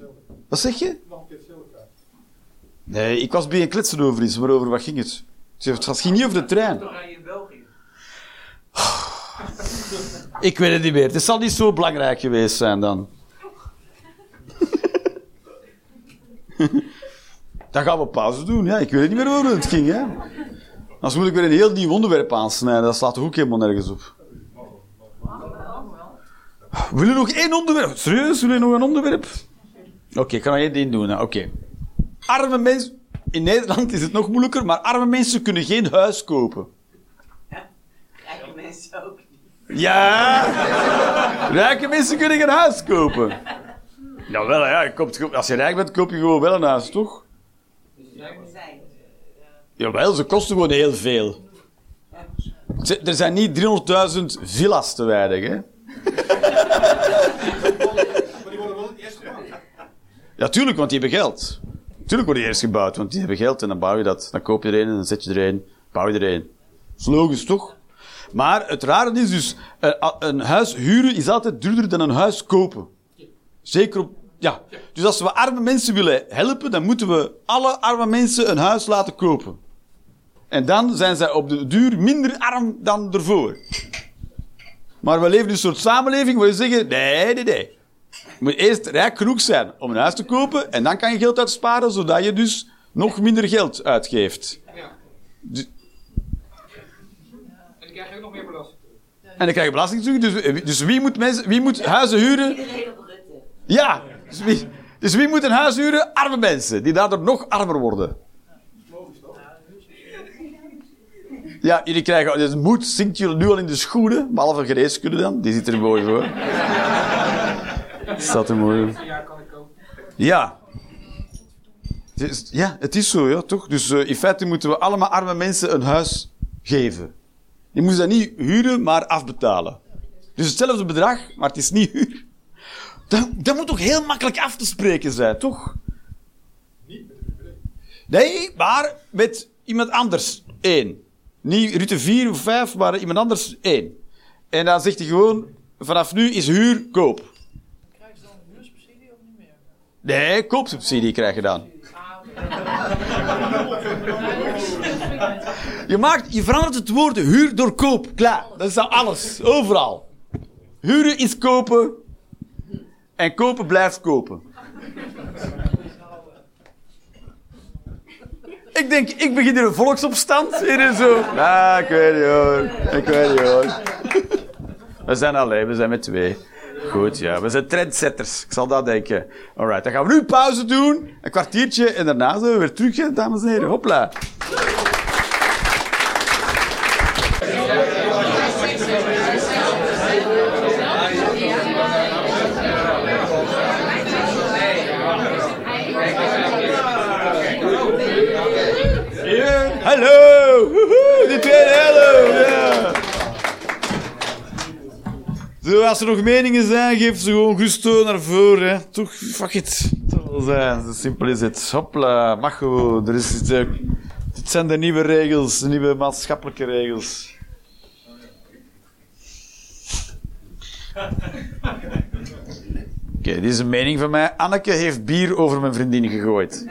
Wat zeg je? Nog een keer Silverkaart. Nee, ik was bij een kletsen over iets, maar over wat ging het? Het ging niet over de trein. Dan rij je in België. *laughs* Ik weet het niet meer. Het zal niet zo belangrijk geweest zijn dan. *laughs* dan gaan we pauze doen. Ja, ik weet niet meer waarover het ging. Hè. Anders moet ik weer een heel nieuw onderwerp aansnijden. Dat slaat toch ook helemaal nergens op. Wil je nog één onderwerp? Serieus? Wil je nog een onderwerp? Oké, ik kan nog één ding doen. Oké. Arme mensen... In Nederland is het nog moeilijker, maar arme mensen kunnen geen huis kopen. Rijke mensen ook niet. Ja! Rijke mensen kunnen geen huis kopen. Jawel, ja. je koopt- Als je rijk bent, koop je gewoon wel een huis, toch? Zijn. Jawel, ze kosten gewoon heel veel. Er zijn niet 300.000 villa's te weinig, hè? Maar die worden wel het eerste gemaakt. Ja, tuurlijk, want die hebben geld. Tuurlijk worden die eerst gebouwd, want die hebben geld en dan bouw je dat. Dan koop je er een en dan zet je er een, bouw je er een. Dat is logisch, toch? Maar het rare is dus, eh, een huis huren is altijd duurder dan een huis kopen. Zeker op, ja. Dus als we arme mensen willen helpen, dan moeten we alle arme mensen een huis laten kopen. En dan zijn zij op de duur minder arm dan ervoor. Maar we leven in een soort samenleving waar we zeggen, nee, nee, nee. Je moet eerst rijk genoeg zijn om een huis te kopen en dan kan je geld uitsparen, zodat je dus nog minder geld uitgeeft. Ja. Dus- En dan krijg je ook nog meer belasting. En dan krijg je belasting terug. Dus, dus wie, moet mensen, wie moet huizen huren? Iedereen op Rutte. Ja. Dus wie, dus wie moet een huis huren? Arme mensen, die daardoor nog armer worden. Ja, jullie krijgen... Dus moed zinkt jullie nu al in de schoenen. Behalve geneeskunde dan. Die zit er mooi voor. Staat er mooi. Ja. Ja, het is zo, ja, toch? Dus eh, in feite moeten we allemaal arme mensen een huis geven. Je moet dat niet huren, maar afbetalen. Dus hetzelfde bedrag, maar het is niet huur. Dat, dat moet toch heel makkelijk af te spreken zijn, toch? Nee, maar met iemand anders één. Niet Rutte 4 of 5, maar iemand anders één. En dan zegt hij gewoon, vanaf nu is huur koop. Krijg je dan een huursubsidie of niet meer? Nee, koopsubsidie krijg je dan. Je, maakt, je verandert het woord huur door koop. Klaar. Dat is dan alles. Overal. Huren is kopen. En kopen blijft kopen. Ik denk, ik begin hier een volksopstand. Hier en zo. Ah, ik weet niet hoor. Ik weet niet hoor. We zijn alleen, we zijn met twee. Goed, ja. We zijn trendsetters. Ik zal dat denken. Alright, dan gaan we nu pauze doen. Een kwartiertje en daarna zijn we weer terug, dames en heren. Hopla. Ja, hallo! Woehoe, de tweede hallo! Ja. Zo, als er nog meningen zijn, geef ze gewoon gusto naar voren. Hè. Toch, fuck it. Wil zijn. Zo simpel is het. Hopla, gewoon. Er is, dit, eh, dit zijn de nieuwe regels, de nieuwe maatschappelijke regels. Oké, dit is een mening van mij. Anneke heeft bier over mijn vriendin gegooid.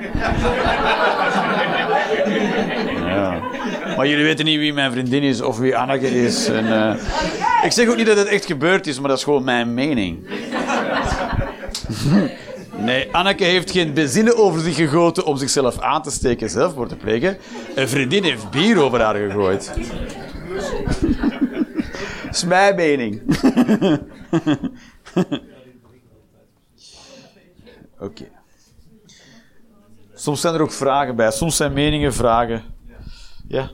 Ja. Maar jullie weten niet wie mijn vriendin is of wie Anneke is. En, eh, ik zeg ook niet dat het echt gebeurd is, maar dat is gewoon mijn mening. *laughs* Nee, Anneke heeft geen benzine over zich gegoten om zichzelf aan te steken zelfmoord te plegen. Een vriendin heeft bier over haar gegooid. Dat *laughs* is mijn mening. *laughs* Oké. Soms zijn er ook vragen bij. Soms zijn meningen vragen. Ja.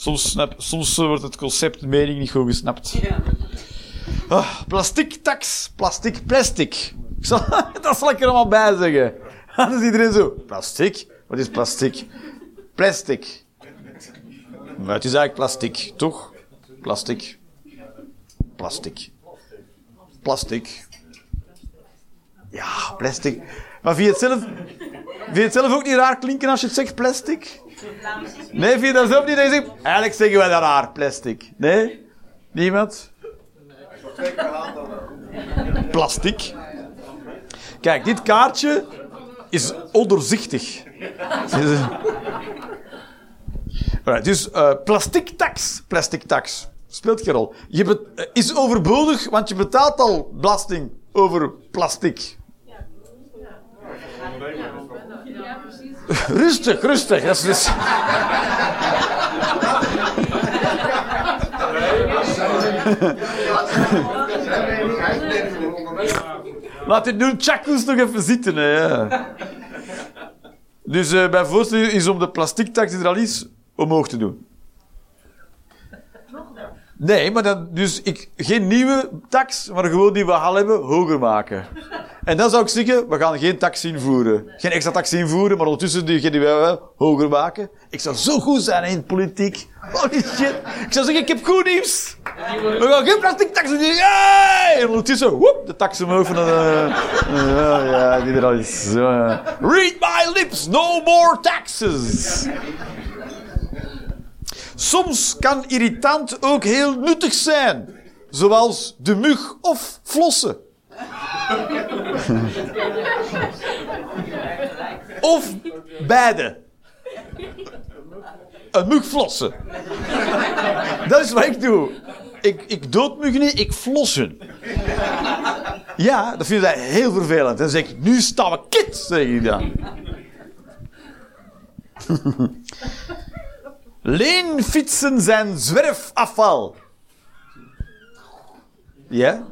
Soms, snap, soms eh, wordt het concept mening niet goed gesnapt. Ah, plastic tax. Plastic plastic. Ik zal, *laughs* dat zal ik er allemaal bij zeggen. *laughs* Dan is iedereen zo. Plastic? Wat is plastic? Plastic. Maar het is eigenlijk plastic, toch? Plastic. Plastic. Plastic. Ja, plastic. Maar vind je het zelf, vind je het zelf ook niet raar klinken als je het zegt plastic? Nee, vind je dat zelf niet. Eigenlijk zeggen wij dat raar, plastic. Nee? Niemand? Plastic. Kijk, dit kaartje is ondoorzichtig. Dus eh plastic tax. Plastic tax. Speelt geen rol. Eh, is overbodig, want je betaalt al belasting over plastic. Rustig, rustig. Dat is dus... Laat nu Chakoes nog even zitten. Dus eh mijn voorstel is om de plastic tax die er al is, omhoog te doen. Nee, maar dan, dus ik, geen nieuwe tax, maar gewoon die we al hebben, hoger maken. En dan zou ik zeggen, we gaan geen tax invoeren. Geen extra tax invoeren, maar ondertussen die, die we hebben, hoger maken. Ik zou zo goed zijn in politiek. Holy shit. Ik zou zeggen, ik heb goed nieuws. We gaan geen plastic tax doen. Yay! En ondertussen, de tax omhoog van de... eh, ja, ja, die er al is. Ja. Read my lips, no more taxes. Soms kan irritant ook heel nuttig zijn. Zoals de mug of flossen. of beide. Een mug flossen. Dat is wat ik doe. Ik, ik dood muggen niet, ik flossen. Ja, dat vinden zij heel vervelend. Dan zeg ik, nu staan we kit, zeg ik dan. Leenfietsen zijn zwerfafval. Ja?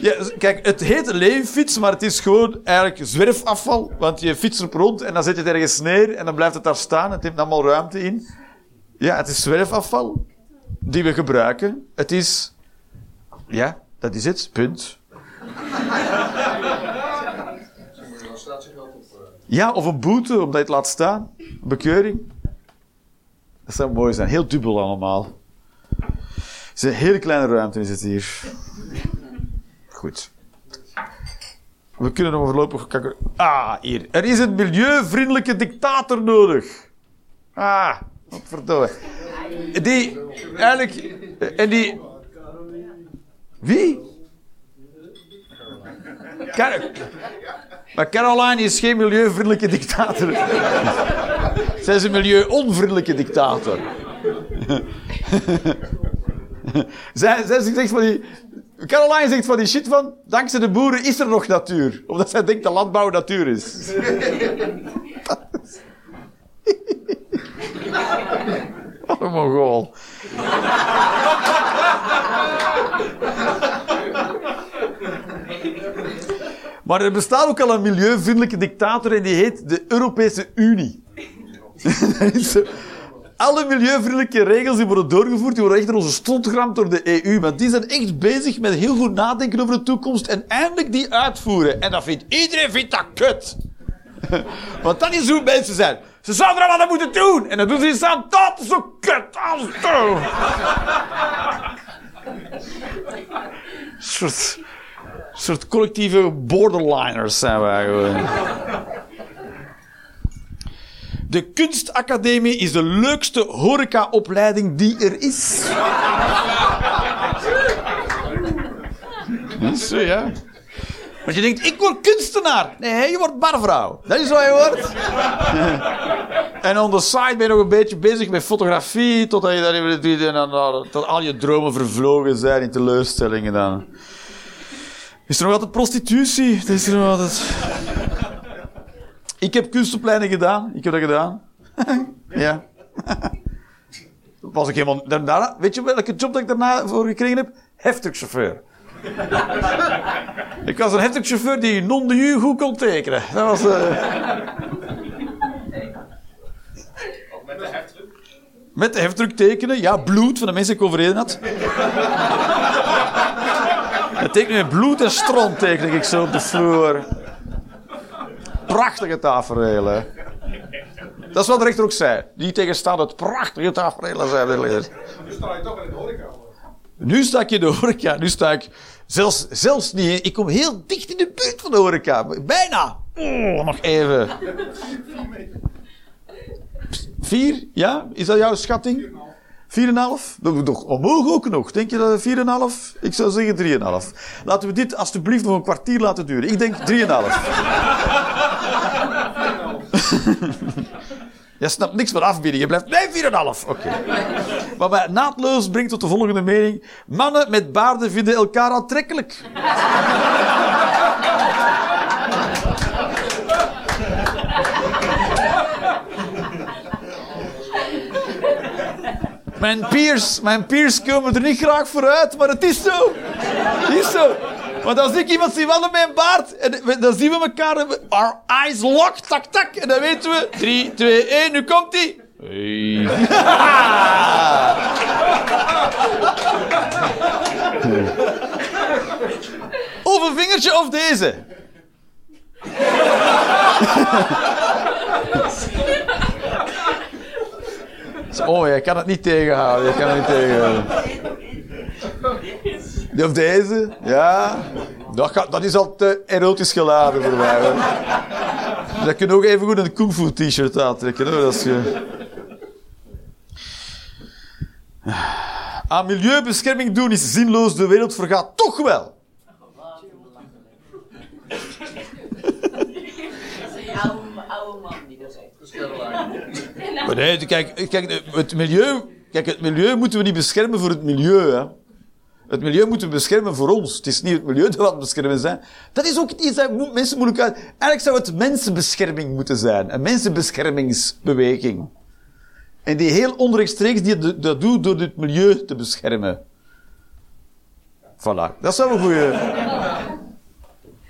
Ja, kijk, het heet leenfiets, maar het is gewoon eigenlijk zwerfafval. Want je fietst erop rond en dan zet je het ergens neer en dan blijft het daar staan. Het neemt allemaal ruimte in. Ja, het is zwerfafval die we gebruiken. Het is... Ja, dat is het. Punt. Dan staat zijn geld op. eh. Ja, of een boete, omdat je het laat staan. Bekeuring. Dat zou mooi zijn. Heel dubbel allemaal. Het is een hele kleine ruimte is het hier. Goed. We kunnen nog voorlopig... Ah, hier. Er is een milieuvriendelijke dictator nodig. Ah, wat verdomme. Die, eigenlijk... En die... Wie? Kar- maar Caroline is geen milieuvriendelijke dictator. *laughs* Zij is een milieu-onvriendelijke dictator. *laughs* zij, zij zegt van die... Caroline zegt van die shit van... Dankzij de boeren is er nog natuur. Omdat zij denkt dat landbouw natuur is. Wat een mongool. *laughs* Maar er bestaat ook al een milieuvriendelijke dictator en die heet de Europese Unie. *laughs* Zo. Alle milieuvriendelijke regels die worden doorgevoerd, die worden echt onze strot geramd door de EU. Maar die zijn echt bezig met heel goed nadenken over de toekomst en eindelijk die uitvoeren. En dat vindt iedereen vindt dat kut. *laughs* Want dat is hoe mensen zijn. Ze zouden er wat aan moeten doen. En dan doen ze iets aan dat zo kut als *laughs* soort, soort collectieve borderliners zijn wij gewoon. De kunstacademie is de leukste horecaopleiding die er is. Dat is zo, ja. Want je denkt, ik word kunstenaar. Nee, je wordt barvrouw. Dat is wat je wordt. *laughs* en on the side ben je nog een beetje bezig met fotografie, totdat je dat tot al je dromen vervlogen zijn in teleurstellingen dan. Is er nog altijd prostitutie? Dat is er nog altijd... Ik heb kunstopleiding gedaan. Ik heb dat gedaan. ja. Was ik helemaal... Daarna, weet je welke job dat ik daarna voor gekregen heb? Heftigchauffeur. ik was een heftigchauffeur die non de goed kon tekenen. Dat was... Ook met de heftruck. met de heftruck tekenen. Ja, bloed van de mensen die ik overreden had. Het tekenen met bloed en stront teken ik zo op de vloer. Prachtige tafereelen. Dat is wat de rechter ook zei. Die tegenstaan het prachtige tafereelen, zei de. Nu sta je toch in de horeca. Nu sta ik in de horeca. Nu sta ik zelfs, zelfs niet. Ik kom heel dicht in de buurt van de horeca. Bijna. Oh, nog even. Vier? Ja? Is dat jouw schatting? 4,5? Dat moet toch omhoog ook nog. Denk je dat 4,5? Ik zou zeggen 3,5. Laten we dit alsjeblieft nog een kwartier laten duren. Ik denk 3,5. *laughs* Je snapt niks van afbieding. Je blijft... Nee, 4,5. Oké. Wat mij naadloos brengt tot de volgende mening. Mannen met baarden vinden elkaar aantrekkelijk. Mijn peers, mijn peers komen er niet graag vooruit, maar het is zo. Is zo. Want als ik iemand zie met een baard, en dan zien we elkaar, our eyes locked, tak tak, en dan weten we, 3, 2, 1, nu komt hij. Hey. Of een vingertje of deze. *laughs* Oh, je kan het niet tegenhouden. Je kan het niet tegenhouden. Of deze, ja. Dat, gaat, dat is al te erotisch geladen voor mij. Hoor. Dat kun je ook even goed een kung fu t-shirt aantrekken. Hoor. Is ge... Aan milieubescherming doen is zinloos, de wereld vergaat toch wel. Een oude, oude man die dat zegt. Nee, kijk, kijk, het milieu, kijk, het milieu moeten we niet beschermen voor het milieu. Hè. Het milieu moeten we beschermen voor ons. Het is niet het milieu *laughs* dat we aan het beschermen zijn. Dat is ook iets dat mensen moeilijk uit... Eigenlijk zou het mensenbescherming moeten zijn. Een mensenbeschermingsbeweging. En die heel onrechtstreeks die dat- doet door het milieu te beschermen. Voilà. Dat zou een goede...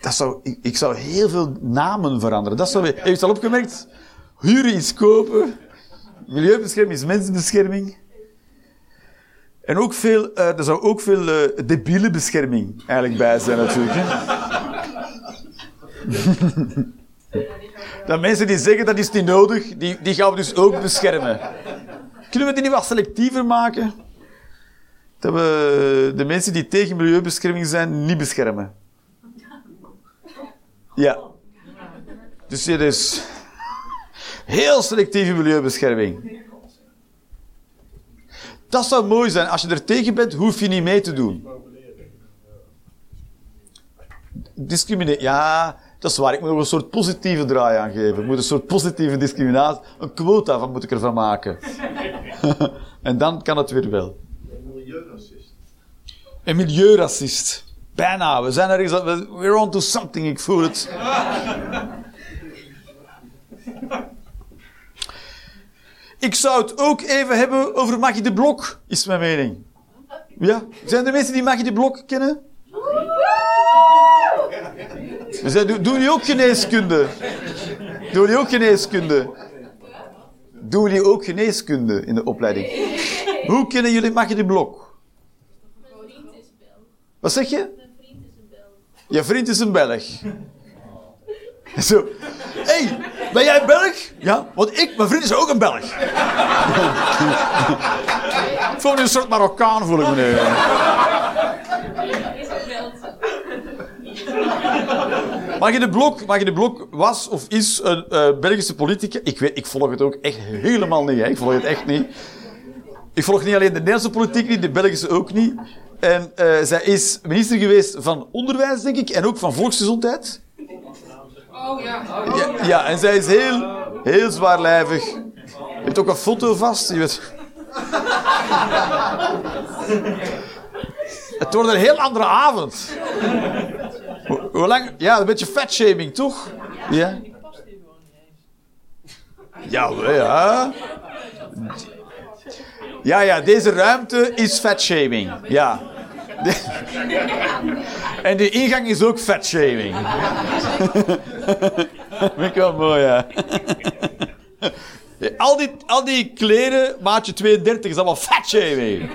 Dat zou, ik, ik zou heel veel namen veranderen. Dat zou, het al opgemerkt? Huren is kopen. Milieubescherming is mensenbescherming. En ook veel, eh, er zou ook veel eh debiele bescherming eigenlijk bij zijn natuurlijk. *laughs* Dat mensen die zeggen dat is niet nodig, die, die gaan we dus ook beschermen. Kunnen we die niet wat selectiever maken? Dat we de mensen die tegen milieubescherming zijn, niet beschermen. Ja. Dus dit is heel selectieve milieubescherming. Dat zou mooi zijn. Als je er tegen bent, hoef je niet mee te doen. Discrimineren. Ja, dat is waar. Ik moet er een soort positieve draai aan geven. Ik moet een soort positieve discriminatie. Een quota van moet ik ervan maken. *laughs* en dan kan het weer wel. Milieuracist. Een milieuracist. Bijna. We zijn ergens... We're on to something. Ik voel het. Ik zou het ook even hebben over Maggie de Blok, is mijn mening. Ja? Zijn er mensen die Maggie de Blok kennen? Zijn, doen jullie ook geneeskunde? Doen jullie ook geneeskunde? Doen jullie ook geneeskunde in de opleiding? Hoe kennen jullie Maggie de Blok? Wat zeg je? Je vriend is een Belg. *laughs* Zo. Hé, hey, ben jij Belg? Ja, want ik, mijn vriend is ook een Belg. ik voel me een soort Marokkaan, voel ik me nu. Mag je de Blok, mag je de Blok was of is een eh, Belgische politica? Ik, weet, ik volg het ook echt helemaal niet. Hè. Ik volg het echt niet. Ik volg niet alleen de Nederlandse politiek niet, de Belgische ook niet. En eh, zij is minister geweest van Onderwijs, denk ik, en ook van Volksgezondheid. Oh ja. Ja, ja, en zij is heel, heel zwaarlijvig. Je hebt ook een foto vast. Je weet. *laughs* Het wordt een heel andere avond. Hoe, hoe lang? Ja, een beetje fatshaming, toch? Ja. Ja, ja. Ja, ja, deze ruimte is fatshaming. Ja. *laughs* En de ingang is ook fatshaming. *laughs* Vind ik wel mooi, ja. *laughs* Al die, al die kleren, maatje 32, is allemaal fatshaming.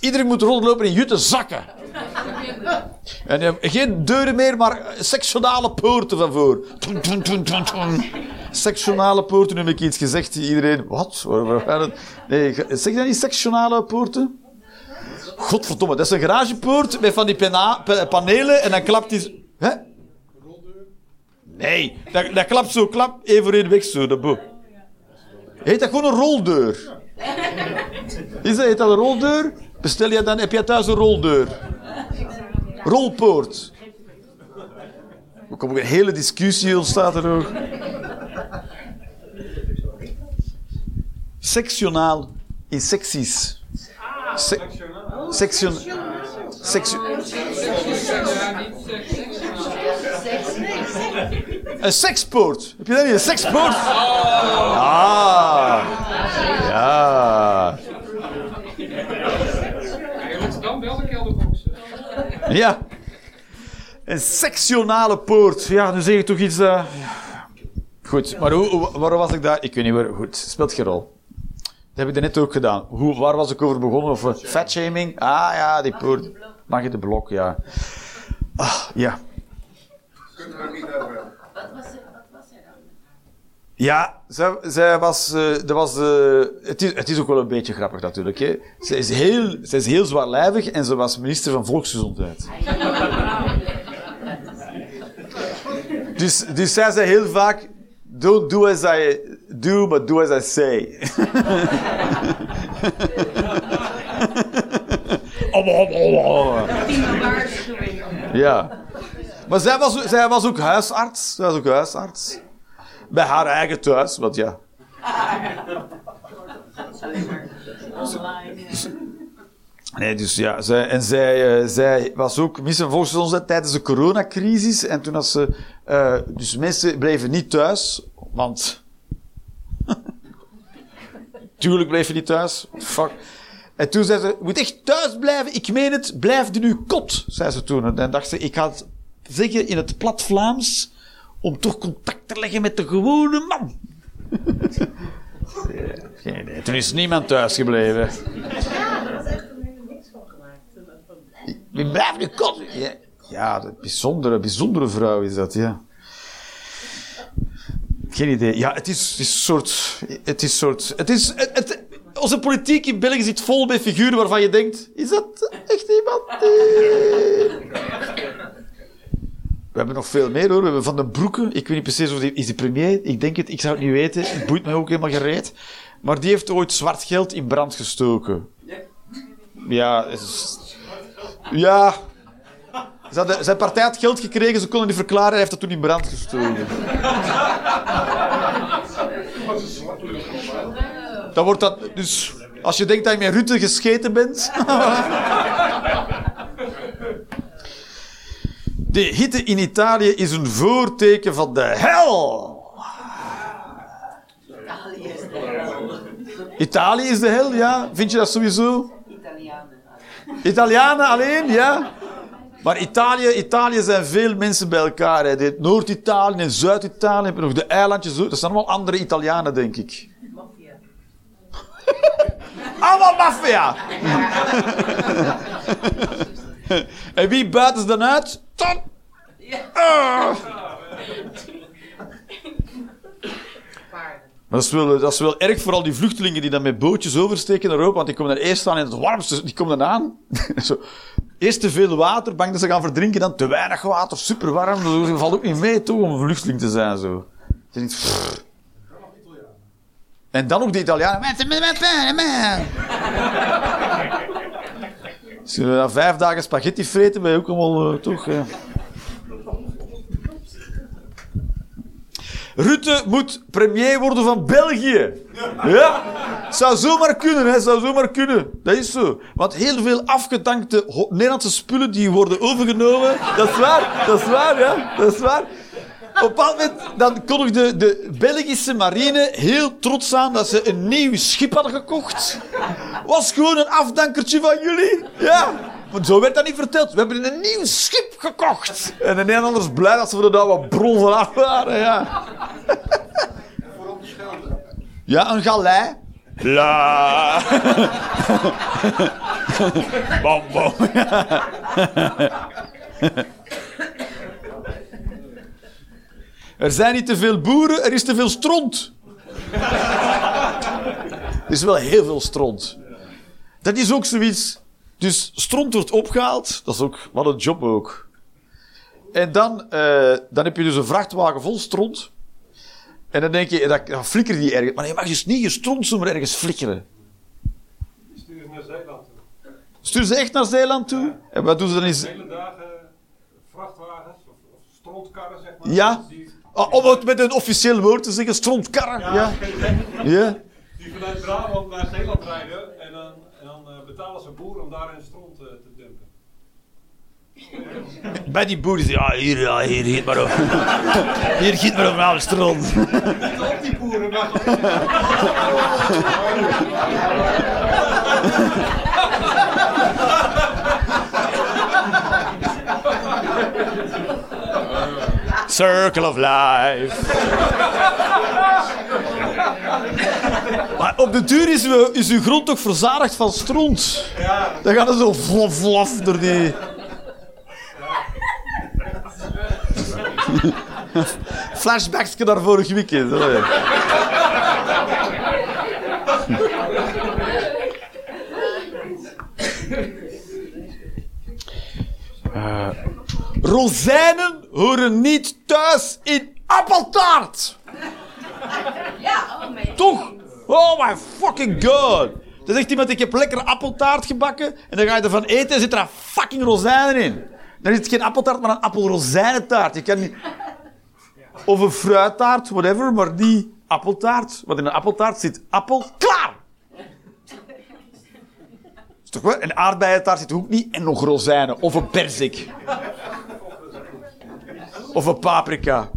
Iedereen moet rondlopen in jute zakken. En geen deuren meer, maar sectionale poorten van voor. Sectionale poorten, heb ik iets gezegd. Iedereen, wat? Nee, zeg dat niet sectionale poorten? Godverdomme, dat is een garagepoort met van die panelen en dan klapt die... Hè? Nee, dat, dat klapt zo, klap, één voor weg zo. Dat Heet dat gewoon een roldeur? Is dat, heet dat een roldeur? Bestel je dan, heb je thuis een roldeur? Rolpoort. Er komt ook een hele discussie ontstaat er ook. Sectionaal in secties. Se section... Section... Een sekspoort. Heb je dat niet? Een sekspoort? Ah. Ja. Je dan. Ja. Een sectionale poort. Ja, nu zeg ik toch iets... eh, Goed, maar hoe, waar was ik daar? Ik weet niet waar. Goed, speelt geen rol. Dat heb ik net ook gedaan. Hoe, waar was ik over begonnen? Of uh, fatshaming? Ah ja, die poort. Mag je de blok, ja. Ah, ja. Kunnen we niet over hebben. Wat was wat was dan? Ja, zij, zij was, eh, dat was eh, het, is, het is ook wel een beetje grappig natuurlijk. Hè. Ze, is heel, ze is heel zwaarlijvig en ze was minister van Volksgezondheid. Dus, dus zij zei heel vaak: Don't do as I do, but do as I say. *laughs* Ja. Maar zij was, zij was ook huisarts. Zij was ook huisarts. Bij haar eigen thuis, want ja. Nee, dus ja, zij, en zij, eh, zij was ook minister van Volksgezondheid tijdens de coronacrisis. En toen had ze, eh, dus mensen bleven niet thuis, want... Tuurlijk bleef je niet thuis. Fuck. En toen zei ze, je moet echt thuis blijven. Ik meen het, blijf in uw kot, zei ze toen. En dan dacht ze, ik ga het zeggen in het plat Vlaams, om toch contact te leggen met de gewone man. *laughs* Geen idee. Toen is niemand thuis gebleven. Je blijft nu kot. Ja, ja een bijzondere, bijzondere vrouw is dat, ja. Geen idee. Ja, het is, het is een soort... Het is soort... Het is... Het, het- onze politiek in België zit vol met figuren waarvan je denkt... Is dat echt iemand? die- We hebben nog veel meer hoor. We hebben Van den Broeke. Ik weet niet precies of die... Is die premier? Ik denk het. Ik zou het niet weten. Het boeit mij ook helemaal gereed. Maar die heeft ooit zwart geld in brand gestoken. Ja, is- ja. Ze hadden, zijn partij had geld gekregen, ze konden niet verklaren, hij heeft dat toen in brand gestoken. Dan wordt dat, dus als je denkt dat je met Rutte gescheten bent. *laughs* De hitte in Italië is een voorteken van de hel. Italië is de hel, ja. Vind je dat sowieso? Italianen. Italianen alleen, ja. Maar Italië, Italië zijn veel mensen bij elkaar. Noord-Italië en Zuid-Italië heb je nog de eilandjes. Dat zijn allemaal andere Italianen, denk ik. Maffia. Allemaal maffia! en wie buiten ze dan uit? Tot... Maar dat is, wel, dat is wel erg voor al die vluchtelingen die dan met bootjes oversteken naar Europa, want die komen dan eerst aan in het warmste, die komen dan aan. *laughs* Zo. Eerst te veel water, bang dat ze gaan verdrinken, dan te weinig water, super warm. Dat valt ook niet mee, toch, om vluchteling te zijn, zo. Je denkt. En dan ook de Italianen. Als na vijf dagen spaghetti vreten, ben je ook allemaal, eh, toch... eh. Rutte moet premier worden van België. Ja, zou zomaar kunnen, hè, zou zomaar kunnen. Dat is zo. Want heel veel afgedankte Nederlandse spullen die worden overgenomen. Dat is waar, dat is waar, ja, dat is waar. Op een moment dan kondigde de Belgische marine heel trots aan dat ze een nieuw schip hadden gekocht. Was gewoon een afdankertje van jullie. Ja. Maar zo werd dat niet verteld. We hebben een nieuw schip gekocht. En de Nederlanders blij dat ze voor de daar wat bron vanaf waren. Ja. *laughs* Ja, een galei. La. *laughs* bam, bam. *laughs* Er zijn niet te veel boeren, er is te veel stront. er is wel heel veel stront. Dat is ook zoiets. Dus stront wordt opgehaald, dat is ook, wat een job ook. En dan, eh, dan heb je dus een vrachtwagen vol stront. En dan denk je, dat, dan flikker die ergens. Maar je mag dus niet je stront zomaar ergens flikkeren. Stuur naar Zeeland toe. Stuur ze echt naar Zeeland toe? En wat doen ze dan eens? Hele dagen vrachtwagens of, of strontkarren, zeg maar. Ja? Die, Ah, om het met een officieel woord te zeggen, strontkarren. ja, Ja. ja. die vanuit Brabant naar Zeeland rijden en dan, en dan eh, betalen ze boeren om daar hun stront eh, te dumpen. Bij die boeren zeggen, ja, hier, ja, *laughs* hier, giet maar op. Hier, giet maar op naar de stront. Niet op die boeren, maar Circle of life. *laughs* Maar op de duur is, we, is uw grond toch verzadigd van stront. Dan gaan er zo vlaf vlaf door die... *laughs* Flashbacksje naar vorig weekend. hè. Eh, rozijnen horen niet thuis in appeltaart. Ja, oh. Toch? Oh my fucking god. Dan zegt iemand, ik heb lekker appeltaart gebakken. En dan ga je ervan eten en zit er fucking rozijnen in. Dan is het geen appeltaart, maar een appelrozijnentaart. Je kan niet... Of een fruittaart, whatever, maar niet appeltaart. Want in een appeltaart zit appel klaar. Is toch wel? Een aardbeientaart zit ook niet. En nog rozijnen. Of een perzik. Of een paprika.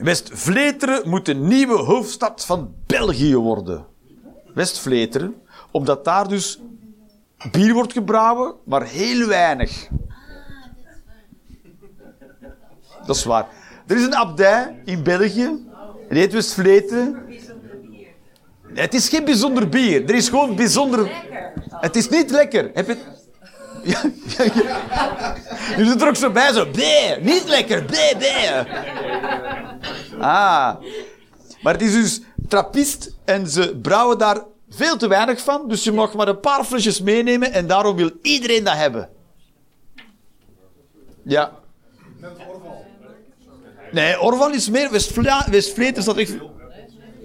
West-Vleteren moet de nieuwe hoofdstad van België worden. West-Vleteren, omdat daar dus bier wordt gebrouwen, maar heel weinig. Dat is waar. Er is een abdij in België, die heet West-Vleteren. Het is geen bijzonder bier, er is gewoon bijzonder... Het is niet lekker. Heb je... Ja, ja, ja. Je zit er ook zo bij, zo... Bleh, niet lekker, bleh, bleh. Ah. Maar het is dus trappist en ze brouwen daar veel te weinig van. Dus je mag maar een paar flesjes meenemen en daarom wil iedereen dat hebben. Ja. Nee, Orval is meer. West-Vla- West-Vleteren staat echt...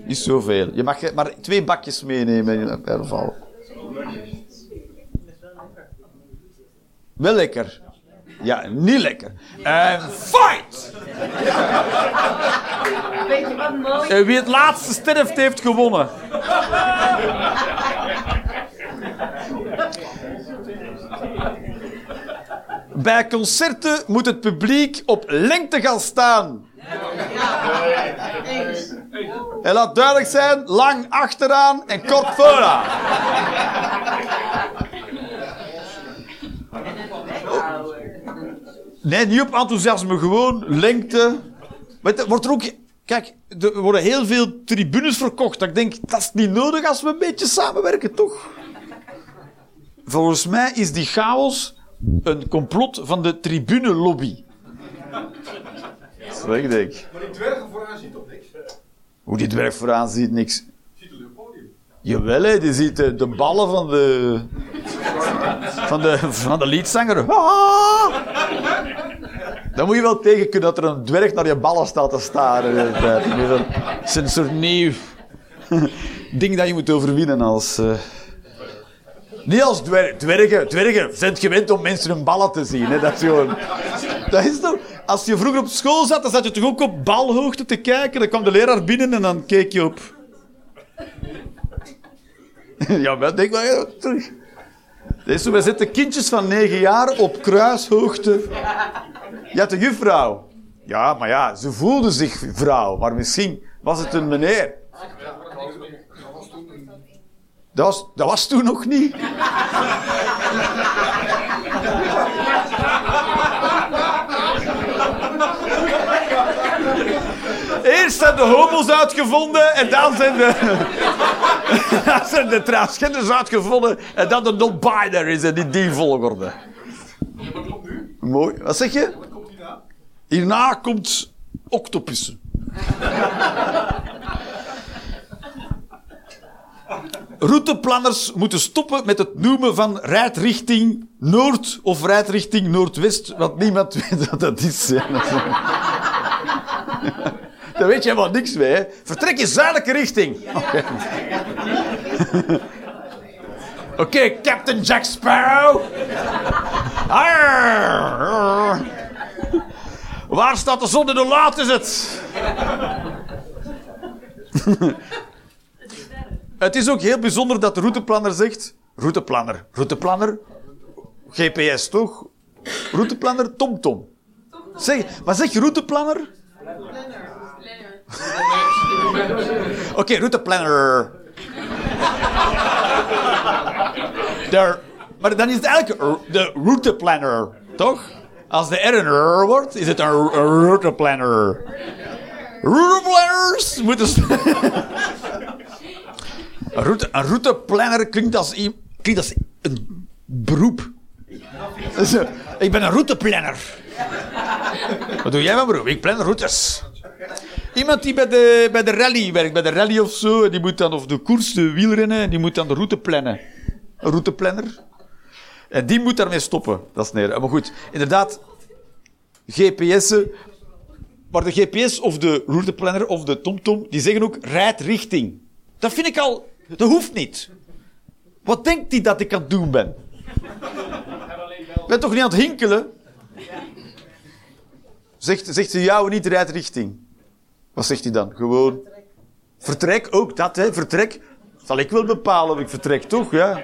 Niet zoveel. Je mag maar twee bakjes meenemen in Orval. Wel lekker. Ja, niet lekker. En fight! Weet je wat mooi En wie het laatste sterft, heeft gewonnen. Bij concerten moet het publiek op lengte gaan staan. En laat duidelijk zijn, lang achteraan en kort vooraan. Nee, niet op enthousiasme, gewoon lengte. Weet je, wordt er ook... Kijk, er worden heel veel tribunes verkocht. Dat Ik denk, dat is niet nodig als we een beetje samenwerken, toch? Volgens mij is die chaos een complot van de tribune-lobby. Dat is wat ik denk. Maar die dwergen vooraan ziet toch niks? Hoe die dwerg vooraan ziet, niks. Ziet het op podium. Jawel, hè, die ziet de, de ballen van de... Van de, van de liedzanger. Ah! Dan moet je wel tegen kunnen dat er een dwerg naar je ballen staat te staren. Dat is een- dat is een soort nieuw ding dat je moet overwinnen als... eh, Niet als dwerg. Dwergen, dwergen zijn gewend om mensen hun ballen te zien. Hè? Dat is. Dat is toch... Als je vroeger op school zat, dan zat je toch ook op balhoogte te kijken. Dan kwam de leraar binnen en dan keek je op... *laughs* Ja, maar denk is zo, wij zetten kindjes van negen jaar op kruishoogte. Ja, de juffrouw. Ja, maar ja, ze voelde zich vrouw, maar misschien was het een meneer. Dat was, dat was toen nog niet. Eerst zijn de homo's uitgevonden en dan zijn de, *laughs* dan zijn de transgenders uitgevonden en dan de non-binaries en in die volgorde. Wat komt nu? Mooi. Wat zeg je? Wat komt hierna? Hierna komt octopussen. Routeplanners moeten stoppen met het noemen van rijdrichting Noord of rijdrichting Noordwest, want niemand *laughs* weet wat dat is. hè. Daar weet je helemaal niks mee. Vertrek in zuidelijke richting. Oké, Captain Jack Sparrow. Arr. Waar staat de zon en hoe laat is het? het is ook heel bijzonder dat de routeplanner zegt... Routeplanner, routeplanner, GPS toch? Routeplanner, TomTom. Zeg, maar zeg je routeplanner? Oké, routeplanner. Maar dan is het eigenlijk de routeplanner, toch? Als de R een wordt, is het een routeplanner. Routeplanners moeten... een, route, *laughs* een routeplanner klinkt als, klinkt als een beroep. Ik ben een routeplanner. Wat doe jij van beroep? Ik plan routes. Iemand die bij de, bij de rally werkt, bij de rally of zo, die moet dan, of de koers, de wielrennen, die moet dan de route plannen. Een routeplanner. En die moet daarmee stoppen. Dat is neer. Maar goed, inderdaad, GPS'en. Maar de GPS of de routeplanner of de TomTom, die zeggen ook rijd richting. Dat vind ik al... Dat hoeft niet. Wat denkt hij dat ik aan het doen ben? Ik ben toch niet aan het hinkelen? Zegt, zegt ze jou niet rijd richting? Wat zegt hij dan? Gewoon... Vertrek, ook dat, hè. Vertrek. Zal ik wel bepalen of ik vertrek, toch? Ja.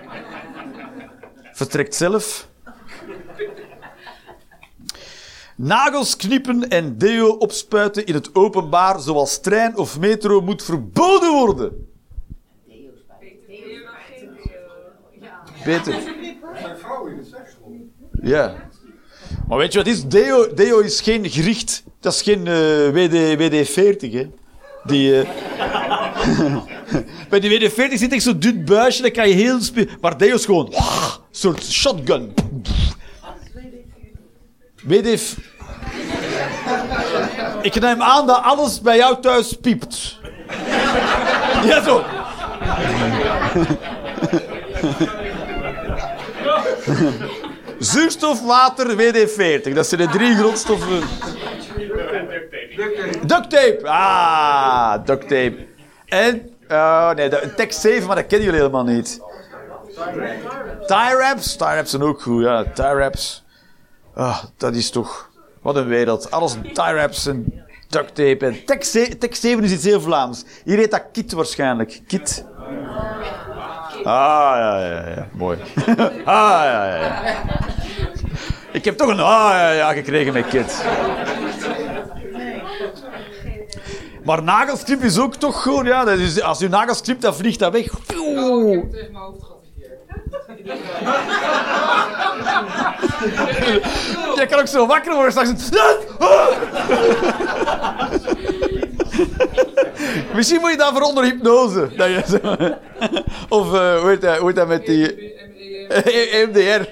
Vertrekt zelf. Nagels knippen en deo opspuiten in het openbaar, zoals trein of metro, moet verboden worden. Beter. In het seksschool. Ja. Maar weet je wat is? Deo, deo is geen gericht. Dat is geen eh, WD, WD-40, hè. Die... eh, *laughs* Bij die WD-40 zit echt zo'n dun buisje, dat kan je heel... spe- Maar deo is gewoon... Een soort shotgun. WD... Ik neem aan dat alles bij jou thuis piept. *laughs* Ja, zo. *laughs* Zuurstof, water, WD-40. Dat zijn de drie grondstoffen. Duct tape. Ah, duct tape. En, oh nee, tekst 7, maar dat kennen jullie helemaal niet. Tie wraps. Tie wraps zijn ook goed, ja. Tie wraps. Ah, dat is toch... Wat een wereld. Alles tie wraps en duct tape. En tekst 7 is iets heel Vlaams. Hier heet dat kit waarschijnlijk. Kit. Ah, ja, ja, ja. Mooi. *laughs* ah, ja, ja, ja. Ik heb toch een ah, ja, ja gekregen met kit. Maar nagelstrip is ook toch gewoon, ja, dat is, als je nagels knipt, dan vliegt dat weg. Oh, ik heb het tegen mijn hoofd. Je kan ook zo wakker worden straks. *laughs* *laughs* *laughs* Misschien moet je dat voor onder hypnose. Dat je zo... *laughs* Of eh, hoe, heet dat, hoe heet dat met die... EMDR. *laughs*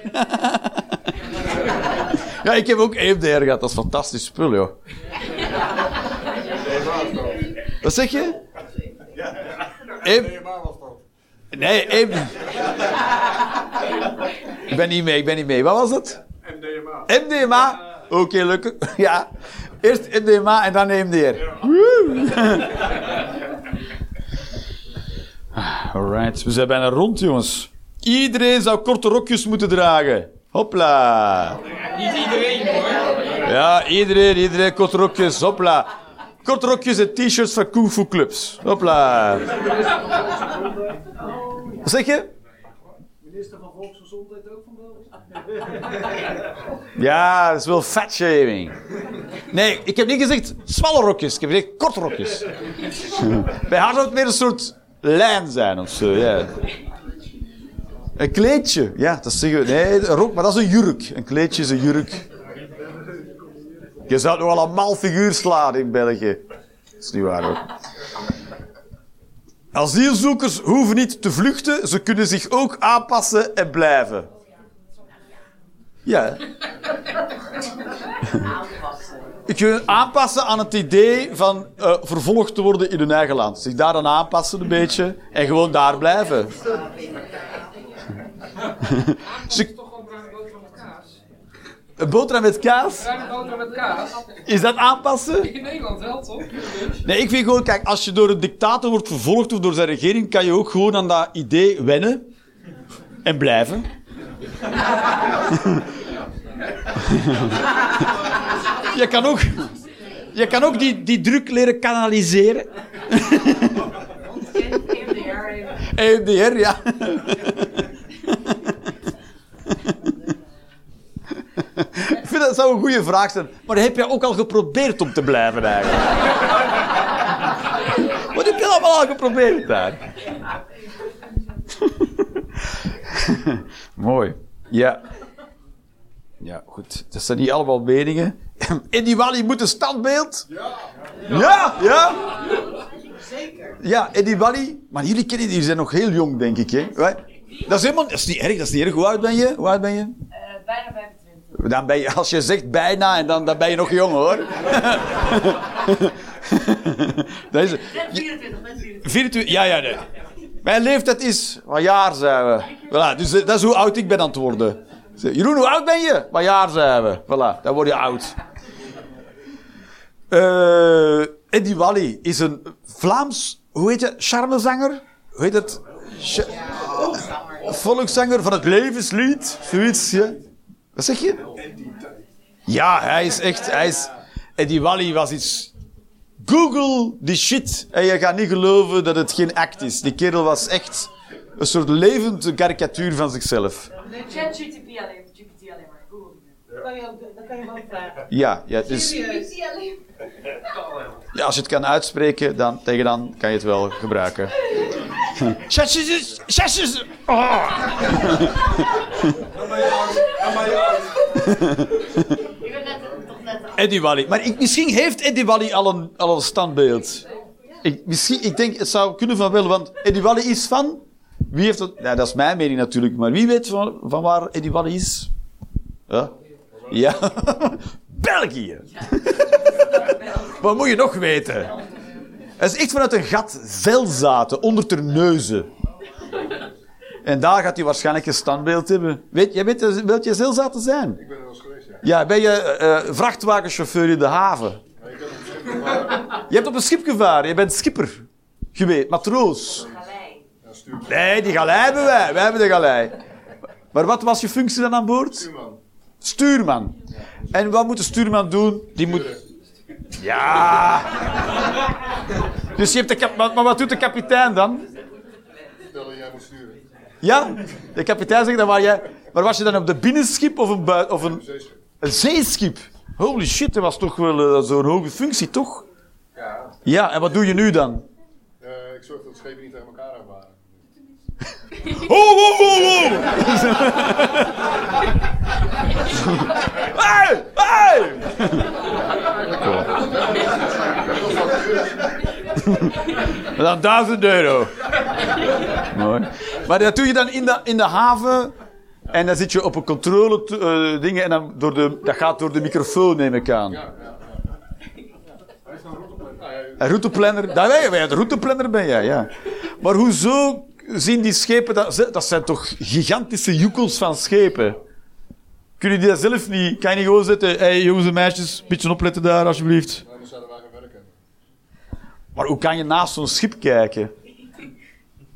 ja, ik heb ook EMDR gehad. Dat is fantastisch spul, joh. Wat zeg je? EM... Nee, EM... Ik ben niet mee, ik ben niet mee. Wat was het? MDMA. MDMA. Oké, lukken. Ja. Eerst MDMA en dan EMDR. Alright, we zijn bijna rond, jongens. Iedereen zou korte rokjes moeten dragen. Hopla. Niet iedereen hoor. Ja, iedereen, iedereen korte rokjes. Hopla. Korte rokjes en t-shirts van Kung Fu clubs. Hopla. Wat zeg je? Minister van Volksgezondheid ook? *laughs* Ja, dat is wel fatshaming. Nee, ik heb niet gezegd smalle rokjes. Ik heb gezegd korte rokjes. *laughs* Bij haar zou het meer een soort lijn zijn of zo, ja. Een kleedje. Ja, dat zeggen we. Nee, een rok, maar dat is een jurk. Een kleedje is een jurk. Je zou nog wel een mal figuur slaan in België. Dat is niet waar, hoor. Asielzoekers hoeven niet te vluchten. Ze kunnen zich ook aanpassen en blijven. Ja. Aanpassen. *laughs* Ik wil aanpassen aan het idee van eh, vervolgd te worden in hun eigen land. Zich daar dan aanpassen een beetje en gewoon daar blijven. *laughs* Ze- Toch gewoon bruine boterham met kaas. een boterham met kaas, Bruine boterham met kaas. is dat aanpassen? In Nederland wel, toch? Nee, ik vind gewoon, kijk, als je door een dictator wordt vervolgd of door zijn regering, kan je ook gewoon aan dat idee wennen en blijven. *laughs* je kan ook, je kan ook die, die druk leren kanaliseren. *laughs* EMDR, ja. Ik vind dat zou een goede vraag zijn. Maar heb je ook al geprobeerd om te blijven eigenlijk? Wat heb je allemaal al geprobeerd daar? *laughs* Mooi. Ja. Ja, goed. Dat zijn niet allemaal meningen. *laughs* Eddie Wally moet een standbeeld? Ja. Ja, ja. Zeker. Ja, Eddie Wally. Maar jullie kennen die, die zijn nog heel jong, denk ik. Hè? Dat is helemaal dat is niet erg. Dat is niet erg. Hoe oud ben je? Hoe oud ben je? Eh, bijna 25. Dan ben je, als je zegt bijna, en dan, dan ben je nog jong hoor. *laughs* dat is, Net 24, net 24. 24, ja, ja, nee. Mijn leeftijd is, wat jaar zijn we? Voilà, dus eh, dat is hoe oud ik ben aan het worden. Jeroen, hoe oud ben je? Wat jaar zijn we? Voilà, dan word je oud. Eh Eddie Wally is een Vlaams, hoe heet je, charmezanger? Hoe heet het? Cha- volkszanger van het levenslied, zoiets, ja. Wat zeg je? Ja, hij is echt, hij is... Eddie Wally was iets... Google die shit en je gaat niet geloven dat het geen act is. Die kerel was echt een soort levend karikatuur van zichzelf. Alleen, GPT alleen maar. Google niet meer. Dat kan je ook, ook vragen. Ja, ja, dus, GPT alleen. ja, als je het kan uitspreken, dan, tegen dan kan je het wel gebruiken. *laughs* Chassis. Oh. *laughs* Eddie Wally. Maar ik, misschien heeft Eddie Wally al een, al een standbeeld. Ik, misschien, ik denk, het zou kunnen van wel, want Eddie Wally is van... Wie heeft het... Ja, dat is mijn mening natuurlijk, maar wie weet van, van waar Eddie Wally is? Ja. Ja. *laughs* België. *laughs* Wat moet je nog weten? Het is echt vanuit een gat Velzaten, onder ter neuzen. En daar gaat hij waarschijnlijk een standbeeld hebben. Weet, jij weet welke Zelzaten zijn? Ik ben er ja. Ben je eh, vrachtwagenchauffeur in de haven? Ik heb op schip gevaren. Je hebt op een schip gevaren, je bent skipper geweest, matroos. Galei. Nee, die galei hebben wij, wij hebben de galei. Maar wat was je functie dan aan boord? Stuurman. Stuurman. En wat moet de stuurman doen? Die moet... Ja. Dus je hebt de kap... Maar wat doet de kapitein dan? Vertellen, jij moet sturen. Ja? De kapitein zegt dan waar jij... Maar was je dan op de binnenschip of een, bui- of een. Een zeeschip? Holy shit, dat was toch wel eh, zo'n hoge functie, toch? Ja. Ja, en wat doe je nu dan? Eh, ik zorg dat de schepen niet tegen elkaar aanvaren. *laughs* Oh, oh, oh, *laughs* oh! hey, hey! Dan 1000 euro. *laughs* Mooi. Maar dat doe je dan in de, in de haven. En dan zit je op een controle eh, dingen en dan door de, dat gaat door de microfoon, neem ik aan. Ja, ja, ja. Hij is nou Een routeplanner, dat ben je, de routeplanner ben jij, ja. Maar hoezo zien die schepen, dat, dat zijn toch gigantische joekels van schepen? Kunnen die dat zelf niet, kan je niet gewoon zetten, hé hey, jongens en meisjes, een beetje opletten daar alsjeblieft. Maar hoe kan je naast zo'n schip kijken?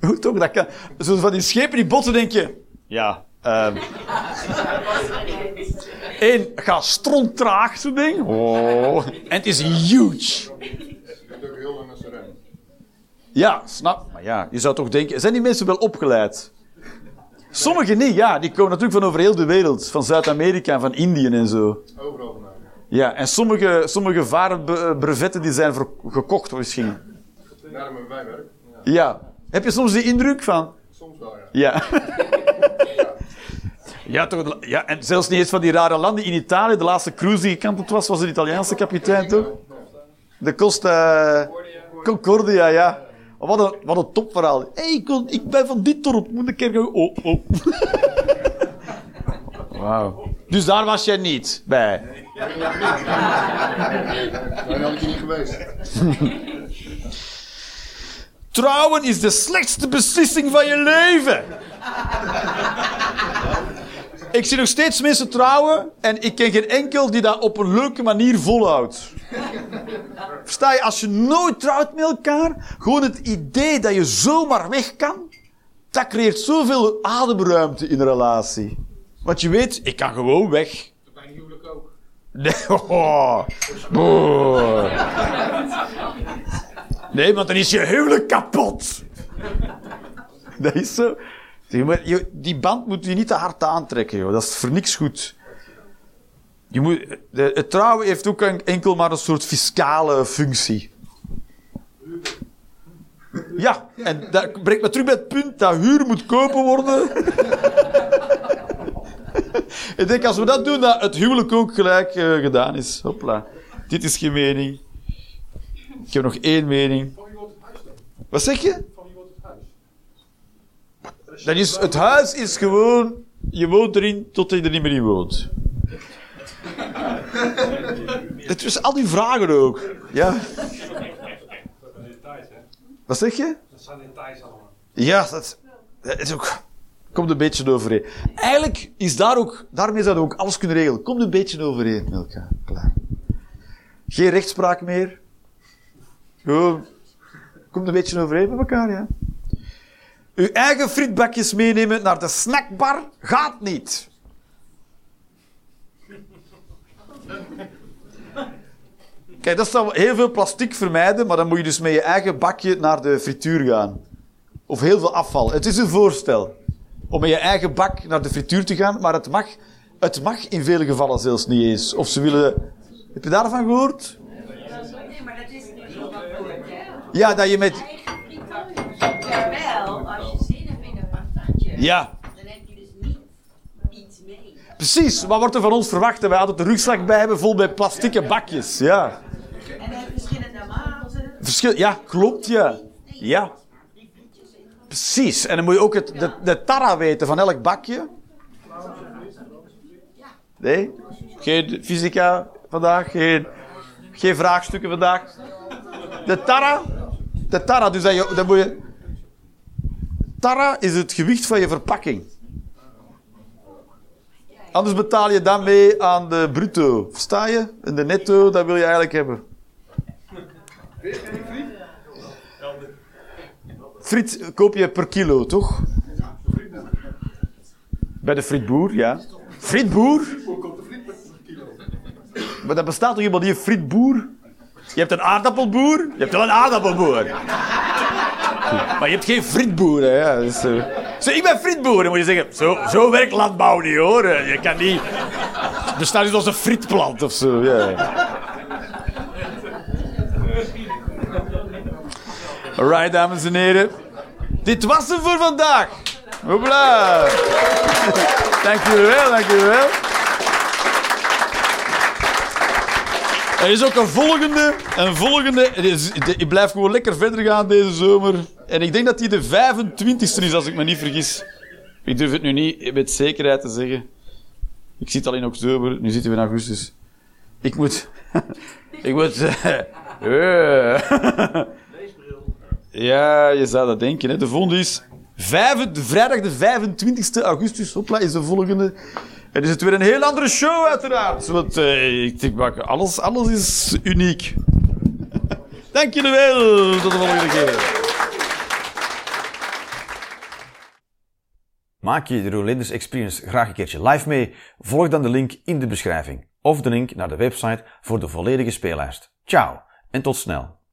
Hoe toch, dat kan... Zo van die schepen die botsen, denk je... Ja, ehm Eén, gaat stronttraag, zo'n ding. Oh. En het is huge. Ja, snap. Maar ja, je zou toch denken... Zijn die mensen wel opgeleid? Sommigen niet, ja. Die komen natuurlijk van over heel de wereld. Van Zuid-Amerika en van Indië en zo. Overal. Ja, en sommige, sommige varenbrevetten die zijn ver- gekocht misschien. Daarom hebben wij werk. Ja. Ja. Heb je soms die indruk van... Soms wel, ja. Ja. *laughs* Ja, toch, ja, en zelfs niet eens van die rare landen. In Italië, de laatste cruise die gekanteld was, was een Italiaanse kapitein, toch? De Costa Concordia, ja. Oh, Wat een, wat een topverhaal. Hé, ik, kon- ik ben van dit dorp, moet een keer gaan... Oh, oh. *laughs* Wauw. Dus daar was jij niet bij? Daar had ik niet geweest. Trouwen is de slechtste beslissing van je leven. Ik zie nog steeds mensen trouwen en ik ken geen enkel die dat op een leuke manier volhoudt. Versta je, als je nooit trouwt met elkaar, gewoon het idee dat je zomaar weg kan, dat creëert zoveel ademruimte in een relatie. Want je weet, ik kan gewoon weg. Bij een huwelijk ook. Nee, *laughs* oh. Nee, want dan is je huwelijk kapot. Dat is zo. Die band moet je niet te hard aantrekken, joh. dat is voor niks goed. Je moet, de, het trouwen heeft ook een- enkel maar een soort fiscale functie. Ja, en dat brengt me terug bij het punt dat huur moet kopen worden. *laughs* Ik denk, als we dat doen, dat het huwelijk ook gelijk eh, gedaan is. Hopla. Dit is geen mening. Ik heb nog één mening. Wat zeg je? Van wie wordt het huis? Dat is, het huis is gewoon... Je woont erin tot je er niet meer in woont. *laughs* Het is al die vragen ook. Ja. Dat zijn details, hè? Wat zeg je? Dat zijn details allemaal. Ja, dat, dat is ook... Komt een beetje overeen. Eigenlijk is daar ook... Daarmee zou je ook alles kunnen regelen. Komt een beetje overeen met elkaar. Klaar. Geen rechtspraak meer. Gewoon... Komt een beetje overeen met elkaar, ja. Uw eigen frietbakjes meenemen naar de snackbar gaat niet. Kijk, dat zou heel veel plastic vermijden, maar dan moet je dus met je eigen bakje naar de frituur gaan. Of heel veel afval. Het is een voorstel om met je eigen bak naar de frituur te gaan, maar het mag, het mag in vele gevallen zelfs niet eens. Of ze willen... Heb je daarvan gehoord? Nee, maar dat is niet hè? Ja, dat je met... Jawel, als je zin hebt in een patatje, Ja, dan heb je dus niet iets mee. precies. Wat wordt er van ons verwacht? Dat wij altijd de rugzak bij hebben vol met plastieke bakjes. Ja. En dan heb je verschillende maten. Verschil... Ja, klopt, ja. Ja. Precies. En dan moet je ook het, de, de tarra weten van elk bakje. Nee? Geen fysica vandaag? Geen, geen vraagstukken vandaag? De tarra? De tarra, dus dat, je, dat moet je... Tarra is het gewicht van je verpakking. Anders betaal je dan mee aan de bruto. Versta je? En de netto, dat wil je eigenlijk hebben. Friet koop je per kilo, toch? Bij de frietboer, ja. Frietboer? Maar dat bestaat toch iemand die een frietboer? Je hebt een aardappelboer, je hebt wel een aardappelboer. Maar je hebt geen frietboer, hè. Ja, dus, eh. Zo, ik ben frietboer, moet je zeggen, zo, zo werkt landbouw niet, hoor. Je kan niet... Er bestaat niet als een frietplant of zo, ja. Alright, dames en heren. Dit was het voor vandaag. Hoepla. Dank jullie wel, dank jullie wel. Er is ook een volgende. Een volgende. Ik blijf gewoon lekker verder gaan deze zomer. En ik denk dat die de 25e is, als ik me niet vergis. Ik durf het nu niet met zekerheid te zeggen. Ik zit al in oktober, nu zitten we in augustus. Ik moet. *laughs* ik moet. eh, *laughs* eh. Ja, je zou dat denken. Hè. De volgende is vrijdag de 25 augustus. Hopla, is de volgende. En is het weer een heel andere show, uiteraard. Want eh, ik denk, alles, alles is uniek. Dank jullie wel. Tot de volgende keer. Maak je de Rolanders Experience graag een keertje live mee? Volg dan de link in de beschrijving of de link naar de website voor de volledige speellijst. Ciao en tot snel.